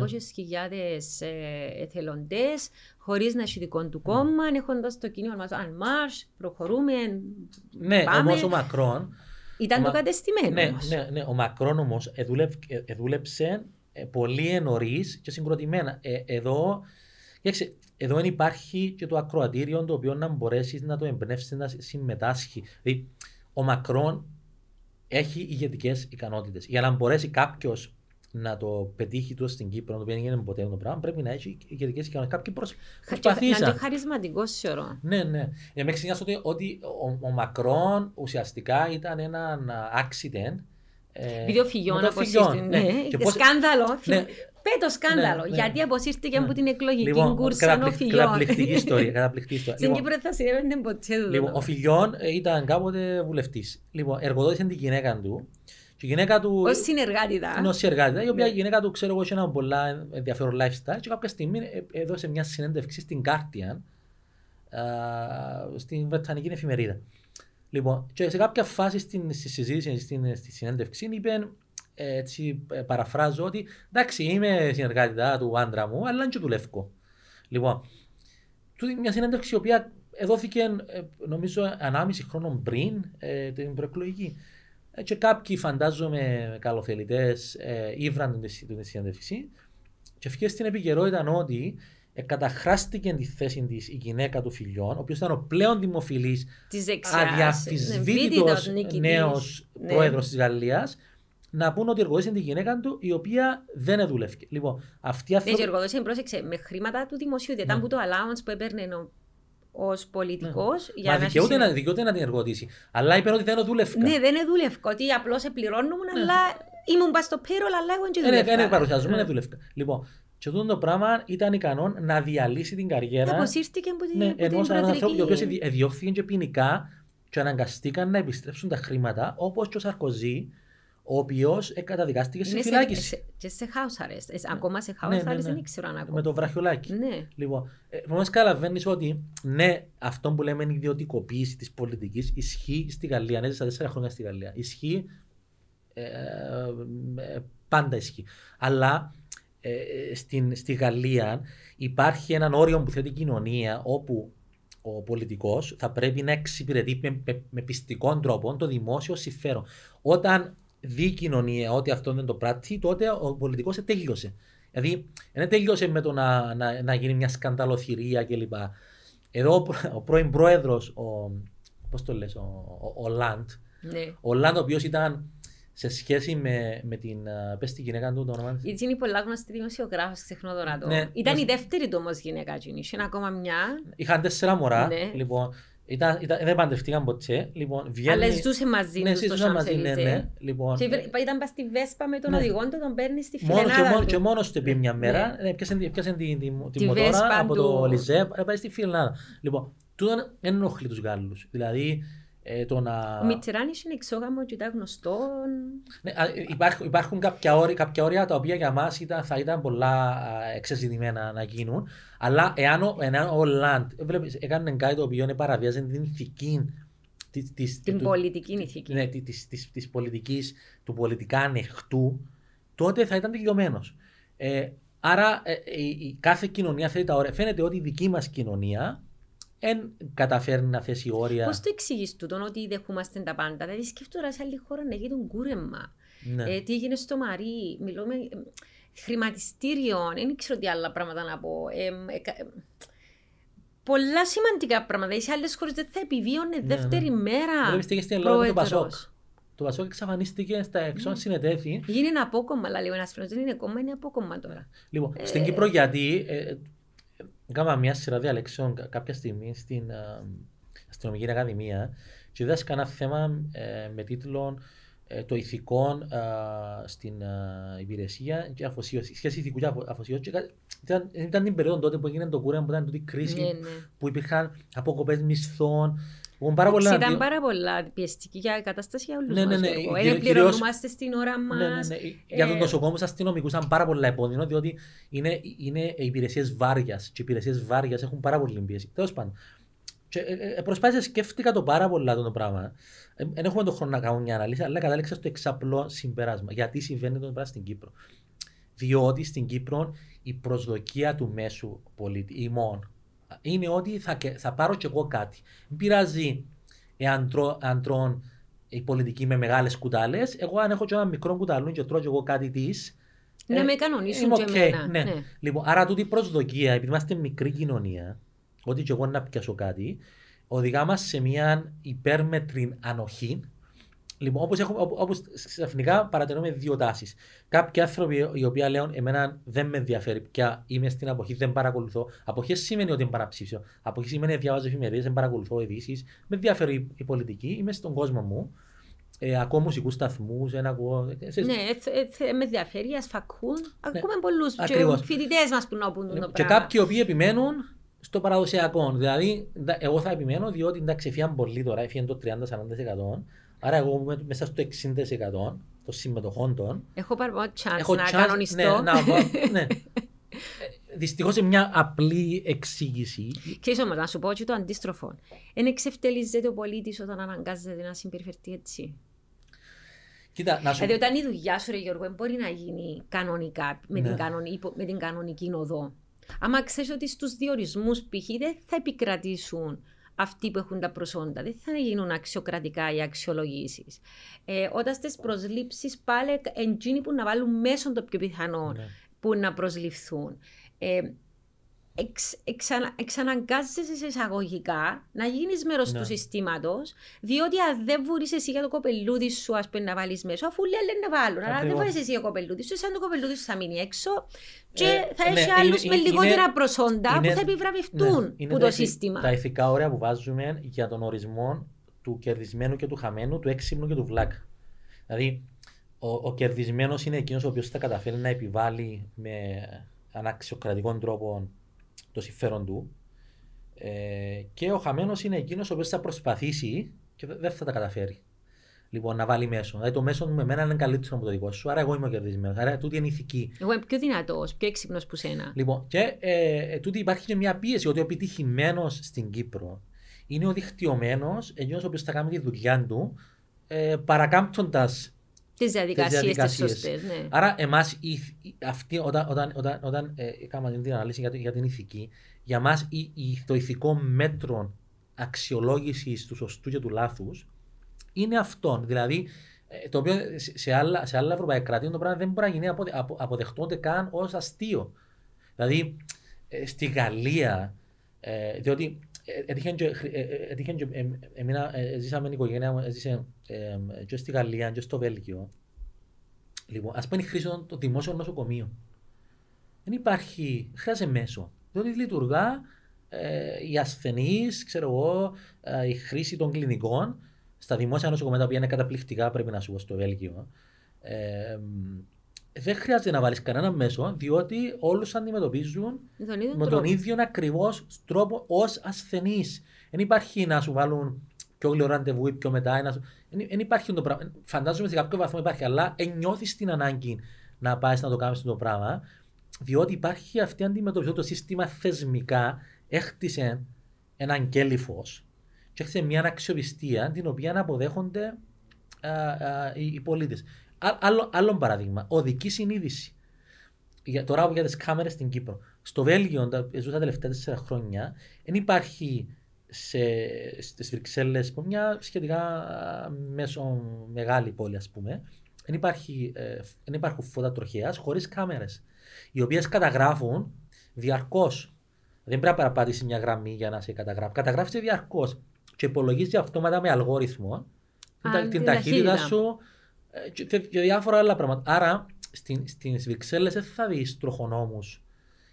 Speaker 2: ναι. ε, εθελοντές, χωρίς να έχει δικό του κόμμα, ναι. έχοντας το κίνημα μας, αν μάρς, προχωρούμε.
Speaker 1: Ναι, όμως ο Μακρόν.
Speaker 2: Ήταν το κατεστημένο.
Speaker 1: Ναι, ναι, ναι, ο Μακρόν όμως δούλεψε ε, πολύ νωρί και συγκροτημένα. Ε, εδώ, εδώ δεν υπάρχει και το ακροατήριο το οποίο να μπορέσεις να το εμπνεύσεις να συμμετάσχει. Δηλαδή, ο Μακρόν έχει ηγετικές ικανότητες. Για να μπορέσει κάποιος να το πετύχει τόσο στην Κύπρο, να το πει δεν ποτέ το πράγμα, πρέπει να έχει ηγετικές ικανότητες. Κάποιοι προσ... προσπαθήσαν.
Speaker 2: Να είναι χαρισματικό, θεωρώ.
Speaker 1: Ναι, ναι. Για να μην ότι, ότι ο, ο Μακρόν ουσιαστικά ήταν ένα accident
Speaker 2: ε, Βιντεοφυγιών, αποσύρθηκε. Ναι. Σκάνδαλο. Ναι. Πέτο σκάνδαλο. Ναι, γιατί αποσύρθηκε από την εκλογική λοιπόν, κούρσα ο Φιγιόν.
Speaker 1: Καταπληκτική ιστορία.
Speaker 2: Στην λοιπόν, Κύπρο θα συνέβαινε ποτέ
Speaker 1: Λοιπόν, ο Φιγιόν ε, ήταν κάποτε βουλευτής. Λοιπόν, εργοδότησε την γυναίκα του. Και η γυναίκα του.
Speaker 2: Ω συνεργάτητα.
Speaker 1: Ω συνεργάτητα, η οποία η γυναίκα του, ξέρω εγώ, είχε ένα πολλά ενδιαφέρον lifestyle. Και κάποια στιγμή ε, έδωσε μια συνέντευξη στην Guardian, στην Βρετανική εφημερίδα. Λοιπόν, και σε κάποια φάση στην, στη συζήτηση, στην, στη συνέντευξη, είπε, έτσι παραφράζω ότι εντάξει, είμαι συνεργάτη του άντρα μου, αλλά είναι και του Λεύκο. Λοιπόν, μια συνέντευξη η οποία δόθηκε νομίζω ανάμιση χρόνο πριν ε, την προεκλογική. Ε, και κάποιοι φαντάζομαι καλοθελητές ε, ήβραν την συνέντευξη και ευχές στην επικαιρότητα ότι καταχράστηκε τη θέση της η γυναίκα του φιλιών, ο οποίος ήταν ο πλέον δημοφιλής αδιαφυσβήτητος νέος ναι. πρόεδρος της Γαλλίας, να πούνε ότι εργοδότησε τη γυναίκα του η οποία δεν δούλευε. Λοιπόν, αυτή
Speaker 2: αυτή. Ναι, εργοδότησε, πρόσεξε, με χρήματα του δημοσίου, δεν ήταν ναι. που το allowance που έπαιρνε ως πολιτικός.
Speaker 1: Ναι. Μα δικαιούται να, δικαιούται να την εργοδοτήσει. Αλλά είπε ότι δεν δούλευε.
Speaker 2: Ναι, δεν δούλευε. Ότι απλώς πληρώνουν, ναι. αλλά ήμουν πας στο πέρολ, αλλά εγώ δεν
Speaker 1: δούλευα. Δεν παρουσιάζομαι, δεν δούλευε. Λοιπόν, και αυτό το πράγμα ήταν ικανό να διαλύσει την καριέρα.
Speaker 2: Αποσύρθηκε από την
Speaker 1: ναι, ενός ανθρώπου ο οποίος διώχθηκε και ποινικά και αναγκαστήκαν να επιστρέψουν τα χρήματα, όπως και ο Σαρκοζή, ο οποίος καταδικάστηκε σε φυλάκιση.
Speaker 2: Και σε house arrest. Ε, ακόμα σε house ναι, ναι, arrest δεν ήξερα να
Speaker 1: Με το βραχιολάκι.
Speaker 2: Ναι.
Speaker 1: Λοιπόν, επομένως καταλαβαίνεις ότι ναι, αυτό που λέμε ιδιωτικοποίηση της πολιτικής ισχύει στη Γαλλία. Ναι, τέσσερα χρόνια στη Γαλλία. Ισχύει. Ε, ε, πάντα ισχύει. Αλλά ε, στην, στη Γαλλία υπάρχει έναν όριο που θέτει η κοινωνία όπου ο πολιτικός θα πρέπει να εξυπηρετεί με, με, με πιστικό τρόπο το δημόσιο συμφέρον. Όταν δει η κοινωνία ότι αυτό δεν το πράττει, τότε ο πολιτικός τέλειωσε. Δηλαδή, δεν τέλειωσε με το να, να, να γίνει μια σκανταλοθυρία κλπ. Εδώ ο, ο πρώην πρόεδρος, ο, πώς το λες, ο, ο, ο Λαντ, ναι. ο Λαντ ο οποίος ήταν σε σχέση με, με την. Πες τη γυναίκα του το όνομα
Speaker 2: της. Γιατί είναι πολλά γνωστή δημοσιογράφο, ξεχνώ τώρα το. Ναι, Ήταν ναι. η δεύτερη του όμως γυναίκα του. Είχε ακόμα μια.
Speaker 1: Είχαν τέσσερα μωρά. Ναι. Λοιπόν, ήταν, ήταν, δεν παντευτήκαν ποτέ. Λοιπόν,
Speaker 2: βγαίνει... Αλλά ζούσε μαζί
Speaker 1: ναι, τους στο μαζί, ναι, ναι. Λοιπόν,
Speaker 2: και ήταν πας στη Βέσπα με τον ναι. οδηγό του, τον παίρνεις στη φιλενάδα μόνο,
Speaker 1: και, μόνο, και μόνος του πήγε μια μέρα, ναι. πιάσε, πιάσε την, την, την μοτόρα από το Λιζέ, πάει στη φιλενάδα. Λοιπόν, τούτο δεν ενοχλεί τους Γάλλους. Δηλαδή, Ε, το να...
Speaker 2: Ο Μιτσεράνη είναι εξόγαμο και ήταν γνωστό.
Speaker 1: Ναι, α, υπάρχουν, υπάρχουν κάποια, όρια, κάποια όρια τα οποία για μας θα ήταν πολλά εξεζητημένα να γίνουν. Αλλά εάν ο, εάν ο Λαντ έκανε κάτι το οποίο παραβιάζει την ηθική
Speaker 2: της, της, την του, πολιτική ηθική.
Speaker 1: Ναι, της, της, της, πολιτικής, του πολιτικά ανοιχτού, τότε θα ήταν τελειωμένο. Ε, άρα ε, η, η, κάθε κοινωνία θέλει τα όρια. Φαίνεται ότι η δική μας κοινωνία δεν καταφέρνει να θέσει όρια.
Speaker 2: Πώς το εξηγείς τούτο ότι δεχόμαστε τα πάντα; Δηλαδή, σκέφτομαι σε άλλη χώρα να γίνει κούρεμα. Ναι. Ε, τι έγινε στο Μαρί, μιλούμε ε, χρηματιστήριο, δεν ξέρω τι άλλα πράγματα να πω. Ε, ε, πολλά σημαντικά πράγματα. Σε άλλες χώρες δεν θα επιβίωνε ναι, δεύτερη ναι. μέρα.
Speaker 1: Βλέπει και στην Ελλάδα το Πασόκ. Το Πασόκ εξαφανίστηκε στα έξω, mm. συνετέθη.
Speaker 2: Γίνει ένα απόκομμα, αλλά λίγο ένας φίλος δεν είναι κόμμα, είναι απόκομμα τώρα.
Speaker 1: Λοιπόν, ε... στην Κύπρο γιατί ε, Έκανα μια σειρά διαλέξεων κάποια στιγμή στην uh, Αστυνομική Ακαδημία και διδάσκα ένα θέμα ε, με τίτλο ε, Το ηθικό στην υπηρεσία και αφοσίωση. Σχέση ηθικού και αφοσίωση. Ήταν, ήταν την περίοδο τότε που έγινε το κούρεμα που ήταν τούτη κρίση, ναι, ναι. που υπήρχαν αποκοπές μισθών,
Speaker 2: πάρα πολλά... Ήταν πάρα πολλά πιεστική για κατάσταση για όλους ναι, ναι, ναι. μας. Δεν πληρωνόμαστε στην ώρα μας. Ναι, ναι, ναι.
Speaker 1: Για τον νοσοκόμους αστυνομικούς ήταν πάρα πολλά επώδυνο, διότι είναι, είναι υπηρεσίες βάρια και οι υπηρεσίες βάρια έχουν πάρα πολύ πίεση. Τέλος πάντων. Και, ε, ε, προσπάθησα, σκέφτηκα το πάρα πολλά το πράγμα. Δεν ε, έχουμε τον χρόνο να κάνω μια αναλύση, αλλά κατάληξα στο εξαπλό συμπέρασμα. Γιατί συμβαίνει το πράγμα στην Κύπρο. Διότι στην Κύπρο η προσδοκία του μέσου πολίτη, ημών, είναι ότι θα, θα πάρω κι εγώ κάτι. Μην πειράζει εάν τρώ, η πολιτική με μεγάλες κουτάλες. Εγώ, αν έχω και ένα μικρό κουταλούν και τρώω κι εγώ κάτι της.
Speaker 2: Να ε, με κανονίσουν και okay, εμένα.
Speaker 1: Ναι. ναι. Λοιπόν, άρα τούτη προσδοκία, επειδή είμαστε μικρή κοινωνία, ότι κι εγώ να πιάσω κάτι, οδηγά μας σε μια υπέρμετρη ανοχή Λοιπόν, όπως, έχουμε, όπως ξαφνικά παρατηρούμε δύο τάσεις. Κάποιοι άνθρωποι οι οποίοι λένε Εμένα δεν με ενδιαφέρει πια, είμαι στην αποχή, δεν παρακολουθώ. Αποχή σημαίνει ότι δεν παραψήφιο. Αποχή σημαίνει ότι διαβάζω εφημερίδες, δεν παρακολουθώ ειδήσεις. Με ενδιαφέρει η πολιτική, είμαι στον κόσμο μου. Ε, ακούω μουσικούς σταθμούς, δεν ακούω.
Speaker 2: Ναι, ε, ε, με ενδιαφέρει, ασφακούν. Ναι. Ακούμε πολλούς φοιτητές μας που να πούν το πράγμα.
Speaker 1: Και κάποιοι οι οποίοι επιμένουν στο παραδοσιακό. Δηλαδή, εγώ θα επιμένω διότι εντάξει, έφυγαν πολύ τώρα, έφυγαν το 30-40%. Άρα εγώ είμαι μέσα στο 60% των συμμετοχών των.
Speaker 2: Έχω πάρει chance έχω να chance, κανονιστώ. Ναι, να, ναι.
Speaker 1: Δυστυχώς είναι μια απλή εξήγηση.
Speaker 2: Και όμω, να σου πω ότι το αντίστροφο. Δεν εξευτελίζεται ο πολίτης όταν αναγκάζεται να συμπεριφερθεί έτσι.
Speaker 1: Κοίτα, να σου...
Speaker 2: Δηλαδή, όταν η δουλειά σου, ρε Γιώργο, μπορεί να γίνει κανονικά με, ναι. την, κανονική, με την κανονική οδό. Άμα ξέρεις ότι στους διορισμούς π.χ. δεν θα επικρατήσουν αυτοί που έχουν τα προσόντα. Δεν θα γίνουν αξιοκρατικά οι αξιολογήσεις. Ε, όταν στις προσλήψεις πάλι εντζήνοι που να βάλουν μέσω το πιο πιθανό ναι. που να προσληφθούν. Ε, εξ, εξανα, εξαναγκάζεσαι σε εισαγωγικά να γίνεις μέρος ναι. του συστήματος, διότι αν δεν μπορεί εσύ για το κοπελούδι σου ας πούμε, να βάλεις μέσω, αφού λέει να βάλουν. Αλλά δεν βάλεις εσύ για το κοπελούδι σου, σαν το κοπελούδι σου θα μείνει έξω και ε, θα έχει ναι, άλλους με λιγότερα είναι, προσόντα είναι, που θα επιβραβευτούν ναι, από το σύστημα.
Speaker 1: Τα ηθικά όρια που βάζουμε για τον ορισμό του κερδισμένου και του χαμένου, του έξυπνου και του βλάκ. Δηλαδή, ο, ο κερδισμένος είναι εκείνος ο οποίος θα καταφέρει να επιβάλλει με αναξιοκρατικό τρόπο το συμφέρον του. Ε, και ο χαμένος είναι εκείνος ο οποίος θα προσπαθήσει και δεν θα τα καταφέρει. Λοιπόν, να βάλει μέσο. Δηλαδή το μέσο με μένα είναι καλύτερο από το δικό σου. Άρα εγώ είμαι ο κερδισμένος. Άρα τούτη είναι ηθική.
Speaker 2: Εγώ είμαι πιο δυνατός, πιο έξυπνος που σένα.
Speaker 1: Λοιπόν, και ε, ε, τούτη υπάρχει και μια πίεση ότι ο επιτυχημένος στην Κύπρο είναι ο δικτυωμένο, εκείνος ο οποίος θα κάνει τη δουλειά του ε, παρακάμπτοντας
Speaker 2: τις διαδικασίες τις σωστές. Ναι.
Speaker 1: Άρα, εμάς, όταν, όταν, όταν, όταν ε, έκαναμε την αναλύση για, για την ηθική, για μας το ηθικό μέτρο αξιολόγησης του σωστού και του λάθους είναι αυτό. Δηλαδή, ε, το οποίο σε άλλα, σε άλλα ευρωπαϊκά κράτη το πράγμα δεν μπορεί να γίνει αποδε, απο, αποδεχτούνται καν ως αστείο. Δηλαδή, ε, στη Γαλλία, ε, διότι έτυχε και, έτυχε και εμένα, ζήσαμε η οικογένεια μου, έζησε και στη Γαλλία και στο Βέλγιο. Λοιπόν, ας πούμε η χρήση των δημόσιων νοσοκομείων. Δεν υπάρχει, χρειάζεται μέσο. Διότι λειτουργά ε, οι ασθενείς, ξέρω εγώ, ε, η χρήση των κλινικών στα δημόσια νοσοκομεία τα οποία είναι καταπληκτικά, πρέπει να σου πω στο Βέλγιο. Ε, δεν χρειάζεται να βάλεις κανένα μέσο, διότι όλους αντιμετωπίζουν με τον ίδιο ακριβώς τρόπο ως ασθενείς. Δεν υπάρχει να σου βάλουν πιο γλυόρο ραντεβού ή πιο μετά. Δεν υπάρχει το πράγμα. Φαντάζομαι σε κάποιο βαθμό υπάρχει, αλλά νιώθεις την ανάγκη να πάεις να το κάνεις το πράγμα, διότι υπάρχει αυτή η αντιμετώπιση. Το σύστημα θεσμικά έχτισε έναν κέλυφο και έχτισε μια αξιοπιστία την οποία αποδέχονται α, α, οι, οι πολίτες. Άλλο, άλλο παράδειγμα, οδική συνείδηση. Για, τώρα για τις κάμερες στην Κύπρο. Στο Βέλγιο, ζούσα τα τελευταία τέσσερα χρόνια, δεν υπάρχει στις Βρυξέλλες, μια σχετικά μέσω μεγάλη πόλη, ας πούμε, δεν, υπάρχει, ε, δεν υπάρχουν φώτα τροχέας χωρίς κάμερες. Οι οποίες καταγράφουν διαρκώς. Δεν πρέπει να παραπατήσει μια γραμμή για να σε καταγράφει. Καταγράφει διαρκώς και υπολογίζει αυτόματα με αλγόριθμο Α, την, ταχύτητα σου ε, και, και, διάφορα άλλα πράγματα. Άρα στις Βρυξέλλες δεν θα δεις τροχονόμους.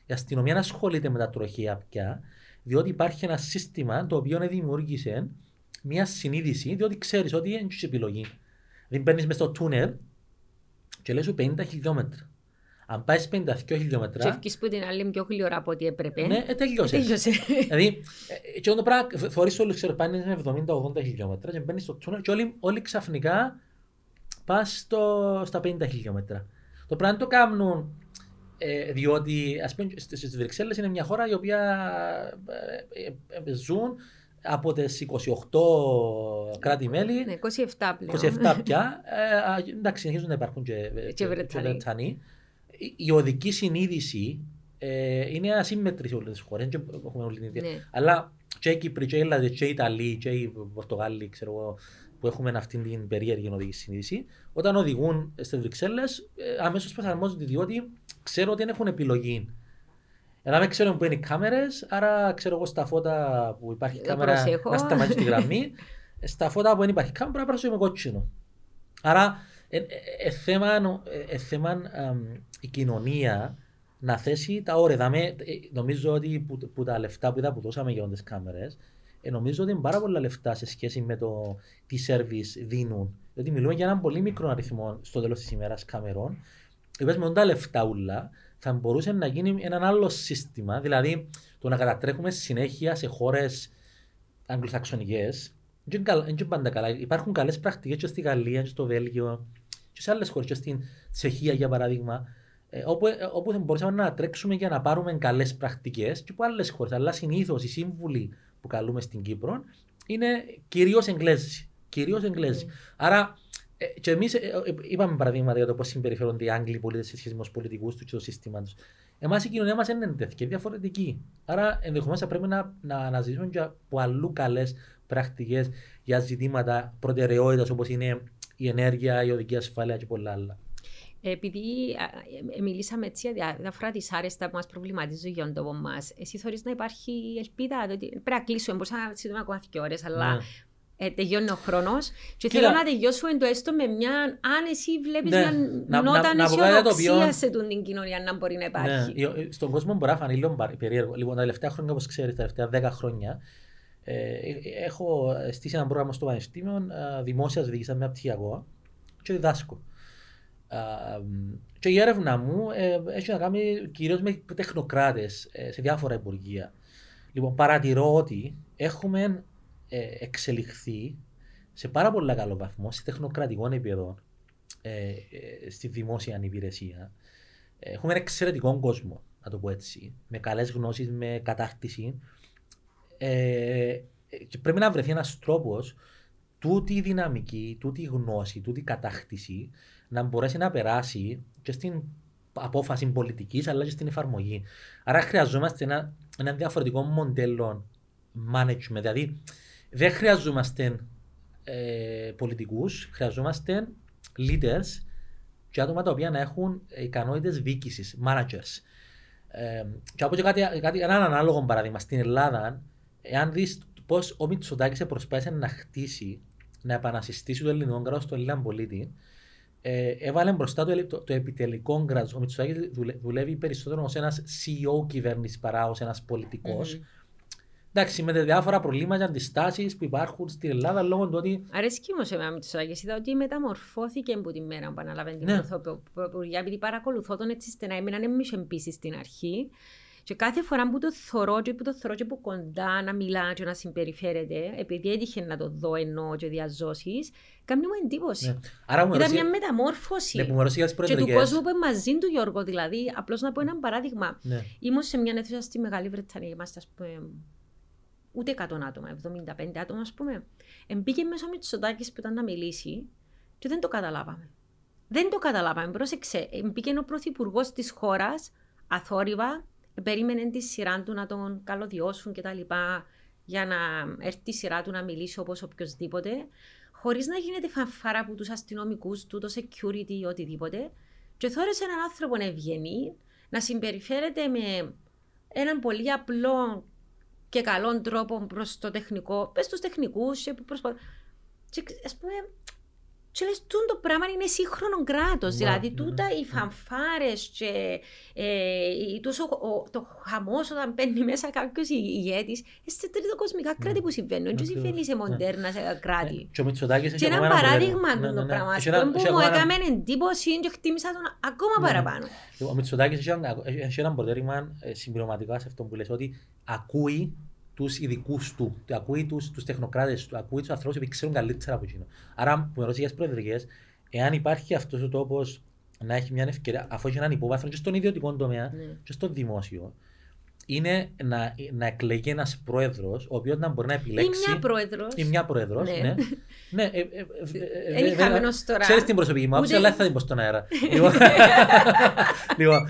Speaker 1: Η αστυνομία ασχολείται με τα τροχεία πια, διότι υπάρχει ένα σύστημα το οποίο δημιούργησε μια συνείδηση, διότι ξέρεις ότι δεν έχει επιλογή. Δεν παίρνεις μέσα στο τούνελ και λες σου 50 χιλιόμετρα. Αν πάεις 52 χιλιόμετρα.
Speaker 2: Και ευκείς που την άλλη πιο γλυόρα από ό,τι έπρεπε.
Speaker 1: Ναι, ε, τελειώσε. δηλαδή, ε, και το πράγμα θεωρείς όλοι ξέρω πάνε με 70-80 χιλιόμετρα και μπαίνεις στο τούνελ και όλοι, όλοι ξαφνικά πας στο, στα 50 χιλιόμετρα. Το πράγμα το κάνουν ε, διότι ας πούμε στις Βρυξέλλες είναι μια χώρα η οποία ε, ε, ε ζουν από τις 28 κράτη-μέλη.
Speaker 2: Ναι, 27
Speaker 1: πλέον. 27 πια. Ε, εντάξει, συνεχίζουν να υπάρχουν και,
Speaker 2: και, Βρετανοί.
Speaker 1: Η οδική συνείδηση ε, είναι ασύμμετρη σε όλες τις χώρες. Ναι. Αλλά και οι Κύπροι, και οι Ελλάδες, και οι Ιταλοί, και οι Πορτογάλοι, ξέρω εγώ, που έχουμε αυτή την περίεργη οδική συνείδηση, όταν οδηγούν στις Βρυξέλλες, ε, αμέσως προσαρμόζονται διότι ξέρουν ότι δεν έχουν επιλογή εδώ δεν ξέρω που είναι οι κάμερες, άρα ξέρω εγώ στα φώτα που υπάρχει ε, κάμερα να σταματήσει τη γραμμή. στα φώτα που δεν υπάρχει κάμερα πρέπει να περάσουμε κότσινο. Άρα ε, ε, ε, θέμα, ε, θέμα η κοινωνία να θέσει τα όρια. Δάμε, νομίζω ότι που, που, τα λεφτά που είδα που δώσαμε για τις κάμερες, ε, νομίζω ότι είναι πάρα πολλά λεφτά σε σχέση με το τι service δίνουν. Διότι μιλούμε για έναν πολύ μικρό αριθμό στο τέλος της ημέρας κάμερων. Είπες με τα λεφτά ούλα, θα μπορούσε να γίνει ένα άλλο σύστημα, δηλαδή το να κατατρέχουμε συνέχεια σε χώρες αγγλοσαξονικές. Δεν είναι πάντα καλά. Υπάρχουν καλές πρακτικές και στη Γαλλία, και στο Βέλγιο, και σε άλλες χώρες, και στην Τσεχία για παράδειγμα, ε, όπου, ε, όπου θα μπορούσαμε να τρέξουμε για να πάρουμε καλές πρακτικές και από άλλες χώρες. Αλλά συνήθως οι σύμβουλοι που καλούμε στην Κύπρο είναι κυρίως Εγγλέζοι. Κυρίως Εγγλέζοι. Mm. Άρα ε, και εμείς ε, ε, είπαμε παραδείγματα για το πώς συμπεριφέρονται οι Άγγλοι πολίτες σε σχέση με τους πολιτικούς τους και το σύστημα τους. Εμάς η κοινωνία μας είναι τέτοια και διαφορετική. Άρα ενδεχομένως θα πρέπει να, να αναζητήσουμε και από αλλού καλές πρακτικές για ζητήματα προτεραιότητας όπως είναι η ενέργεια, η οδική ασφάλεια και πολλά άλλα.
Speaker 2: Επειδή ε, μιλήσαμε έτσι για διάφορα δυσάρεστα που μας προβληματίζουν για τον τόπο μας, εσύ θεωρείς να υπάρχει ελπίδα. ότι πρέπει να κλείσουμε. Μπορούσα να συζητούμε ακόμα δύο ώρες, αλλά ναι ε, τελειώνει ο χρόνος. Και θέλω να τελειώσουμε το έστω με μια. Αν εσύ βλέπεις ναι, μια νότα αισιοδοξία σε την κοινωνία να μπορεί να υπάρχει.
Speaker 1: Ναι, στον κόσμο μπορεί να φανεί λίγο περίεργο. Λοιπόν, τα τελευταία χρόνια, όπως ξέρεις, τα τελευταία 10 χρόνια, ε, έχω στήσει ένα πρόγραμμα στο Πανεπιστήμιο ε, δημόσιας διοίκηση με απτυχιακό και διδάσκω. Ε, και η έρευνα μου ε, έχει να κάνει κυρίως με τεχνοκράτες ε, σε διάφορα υπουργεία. Λοιπόν, παρατηρώ ότι έχουμε ε, εξελιχθεί σε πάρα πολύ καλό βαθμό σε τεχνοκρατικό επίπεδο ε, ε, στη δημόσια υπηρεσία. Έχουμε ένα εξαιρετικό κόσμο, να το πω έτσι, με καλές γνώσεις, με κατάκτηση. Ε, και πρέπει να βρεθεί ένας τρόπος τούτη η δυναμική, τούτη η γνώση, τούτη η κατάκτηση να μπορέσει να περάσει και στην απόφαση πολιτικής αλλά και στην εφαρμογή. Άρα χρειαζόμαστε ένα, ένα διαφορετικό μοντέλο management. Δηλαδή, δεν χρειαζόμαστε ε, πολιτικούς, χρειαζόμαστε leaders και άτομα τα οποία να έχουν ικανότητες διοίκησης, managers. Ε, και από κάτι, κάτι, έναν ανάλογο παράδειγμα, στην Ελλάδα, εάν δεις πώς ο Μητσοτάκης προσπάθησε να χτίσει, να επανασυστήσει το ελληνικό κράτος στον Έλληνα πολίτη, ε, έβαλε μπροστά το, το, το επιτελικό κράτο. Ο Μητσοτάκης δουλεύει περισσότερο ως ένας CEO κυβέρνησης παρά ως ένας πολιτικός. Mm-hmm. Εντάξει, με διάφορα προβλήματα και αντιστάσεις που υπάρχουν στην Ελλάδα λόγω του ότι.
Speaker 2: Αρέσκει μου σε μένα Μητσοτάκης. Είδα ότι μεταμορφώθηκε από τη μέρα που αναλάβαινε την ναι. Πρωθυπουργία, επειδή παρακολουθώ τον έτσι στενά. Εμένα δεν με είχε στην αρχή. Και κάθε φορά που το θωρώ και που το θωρώ και από κοντά να μιλά και να συμπεριφέρεται, επειδή έτυχε να το δω ενώ και διαζώσεις, κάνει μου εντύπωση. Ναι. Άρα, Ήταν μια μεταμόρφωση.
Speaker 1: Ναι, που
Speaker 2: και του κόσμου που είναι μαζί του Γιώργο. Δηλαδή, απλώς να πω ένα παράδειγμα. Ναι. Ήμουν σε μια αίθουσα στη Μεγάλη Βρετανία, είμαστε ας πούμε ούτε 100 άτομα, 75 άτομα ας πούμε. Εμπήκε μέσα ο Μητσοτάκης που ήταν να μιλήσει και δεν το καταλάβαμε. Δεν το καταλάβαμε. Πρόσεξε. Μπήκε ο πρωθυπουργός της χώρας, αθόρυβα, περίμενε τη σειρά του να τον καλωδιώσουν κτλ. για να έρθει η σειρά του να μιλήσει όπως οποιοδήποτε, χωρίς να γίνεται φανφάρα από τους αστυνομικούς του, το security ή οτιδήποτε. Και θόρεσε έναν άνθρωπο ευγενή να συμπεριφέρεται με έναν πολύ απλό και καλό τρόπο προς το τεχνικό. Πες τους τεχνικούς, προσπαθούν. ας πούμε, και λες, το πράγμα είναι σύγχρονο κράτος. Δηλαδή, ναι, τούτα οι φανφάρες και ε, τόσο, ο, το χαμός όταν παίρνει μέσα κάποιος ηγέτης, σε τρίτο κοσμικά ναι. κράτη που συμβαίνουν. Δεν συμβαίνει σε μοντέρνα σε κράτη.
Speaker 1: Και
Speaker 2: ένα παράδειγμα του το πράγμα που μου έκανε εντύπωση και χτίμησα τον ακόμα παραπάνω.
Speaker 1: Ο Μητσοτάκης έχει ένα αποτέλεσμα ε, συμπληρωματικά σε αυτό που λες ότι ακούει τους ειδικούς του, ακούει τους τους τεχνοκράτες του, ακούει τους ανθρώπους που ξέρουν καλύτερα από εκείνο. Άρα, που με ρωτήσει για προεδρικές, εάν υπάρχει αυτός ο τόπος να έχει μια ευκαιρία, αφού έχει έναν υπόβαθρο και στον ιδιωτικό τομέα ναι. και στο δημόσιο, είναι να, να εκλεγεί ένας πρόεδρος, ο οποίος να μπορεί να επιλέξει.
Speaker 2: Ή μια πρόεδρος.
Speaker 1: Ή μια πρόεδρος. Ναι. ναι. ναι ε, ε,
Speaker 2: ε, ε τώρα.
Speaker 1: Ξέρεις την προσωπική μου άποψη, αλλά θα την πω στον αέρα. λοιπόν, λοιπόν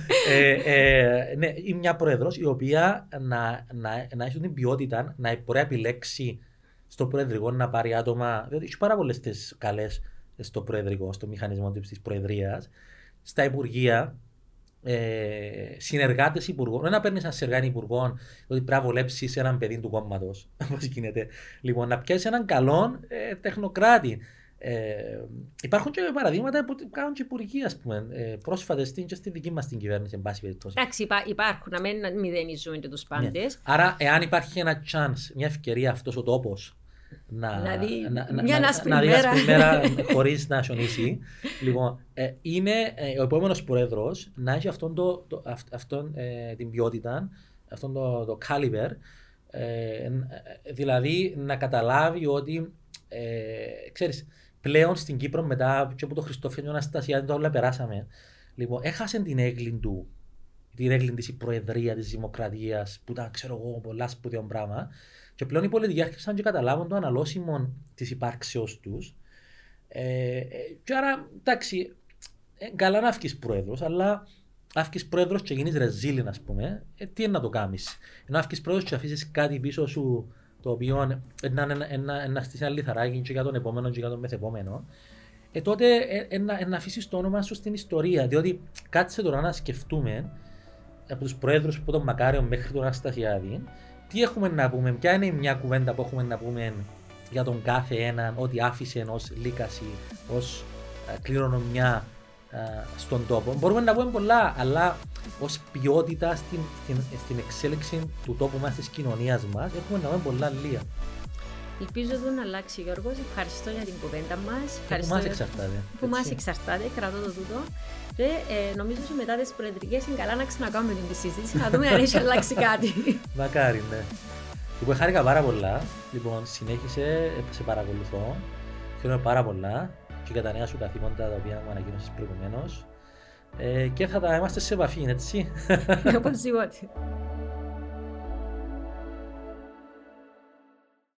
Speaker 1: ναι, ή μια πρόεδρος η οποία να, να, να έχει την ποιότητα να μπορεί να επιλέξει στο προεδρικό να πάρει άτομα. Διότι έχει πάρα πολλές καλές στο προεδρικό, στο μηχανισμό της προεδρίας. Στα υπουργεία ε, συνεργάτες υπουργών. Δεν να παίρνεις ένα συνεργάτη υπουργών ότι πρέπει να βολέψει έναν παιδί του κόμματος. Όπως γίνεται. Λοιπόν, να πιάσεις έναν καλό ε, τεχνοκράτη. Ε, υπάρχουν και παραδείγματα που κάνουν και υπουργοί, ας πούμε, ε, πρόσφατες στην, και στη δική μας την κυβέρνηση, εν πάση περιπτώσει.
Speaker 2: Εντάξει, υπά, υπάρχουν, να μην μηδενίζουμε και τους πάντες. Ναι.
Speaker 1: Άρα, εάν υπάρχει ένα chance, μια ευκαιρία αυτός ο τόπος να,
Speaker 2: δηλαδή,
Speaker 1: να, να, μια να, να δει χωρίς να σιωνίσει. λοιπόν, ε, είναι ε, ο επόμενος πρόεδρος να έχει αυτόν το, το, αυτόν, ε, την ποιότητα, αυτόν το, το caliber, ε, δηλαδή να καταλάβει ότι ε, ξέρεις, πλέον στην Κύπρο μετά και από το Χριστόφιανο Αναστασία δεν το όλα περάσαμε. Λοιπόν, έχασε την έγκλη του, την έγκλη της προεδρίας της Δημοκρατίας που ήταν ξέρω εγώ πολλά σπουδαίο πράγμα και πλέον οι πολιτικοί άρχισαν και καταλάβουν το αναλώσιμο της υπάρξεως τους. Ε, ε, και άρα, εντάξει, ε, καλά να βγει πρόεδρος, αλλά να βγει πρόεδρος και γίνεις ρεζίλη, ας πούμε, ε, τι είναι να το κάνεις; Να βγει πρόεδρος και αφήσεις κάτι πίσω σου το οποίο να στήσεις ένα λιθαράκι και για τον επόμενο και για τον μεθεπόμενο. Ε, τότε ε, ε, να αφήσεις το όνομα σου στην ιστορία. Διότι κάτσε τώρα να σκεφτούμε από τους πρόεδρους που τον Μακάριο μέχρι τον Αναστασιάδη, τι έχουμε να πούμε, ποια είναι μια κουβέντα που έχουμε να πούμε για τον κάθε έναν, ότι άφησε ως λύκαση, ως ε, κληρονομιά ε, στον τόπο. Μπορούμε να πούμε πολλά, αλλά ως ποιότητα στην, στην, στην, εξέλιξη του τόπου μας, της κοινωνίας μας, έχουμε να πούμε πολλά λίγα.
Speaker 2: Ελπίζω εδώ να αλλάξει Γιώργος. Ευχαριστώ για την κουβέντα μας.
Speaker 1: Που μας εξαρτάται.
Speaker 2: Που μας εξαρτάται, κρατώ το τούτο. Και ε, νομίζω ότι μετά τις προεδρικές είναι καλά να ξανακάνουμε την συζήτηση, να δούμε αν έχει αλλάξει κάτι.
Speaker 1: Μακάρι, ναι. Λοιπόν, χάρηκα πάρα πολλά. Λοιπόν, συνέχισε, σε παρακολουθώ. Χαίρομαι πάρα πολλά και για τα νέα σου καθήκοντα τα οποία μου ανακοίνωσες προηγουμένως. Ε, και θα τα είμαστε σε επαφή, έτσι.
Speaker 2: Οπωσδήποτε.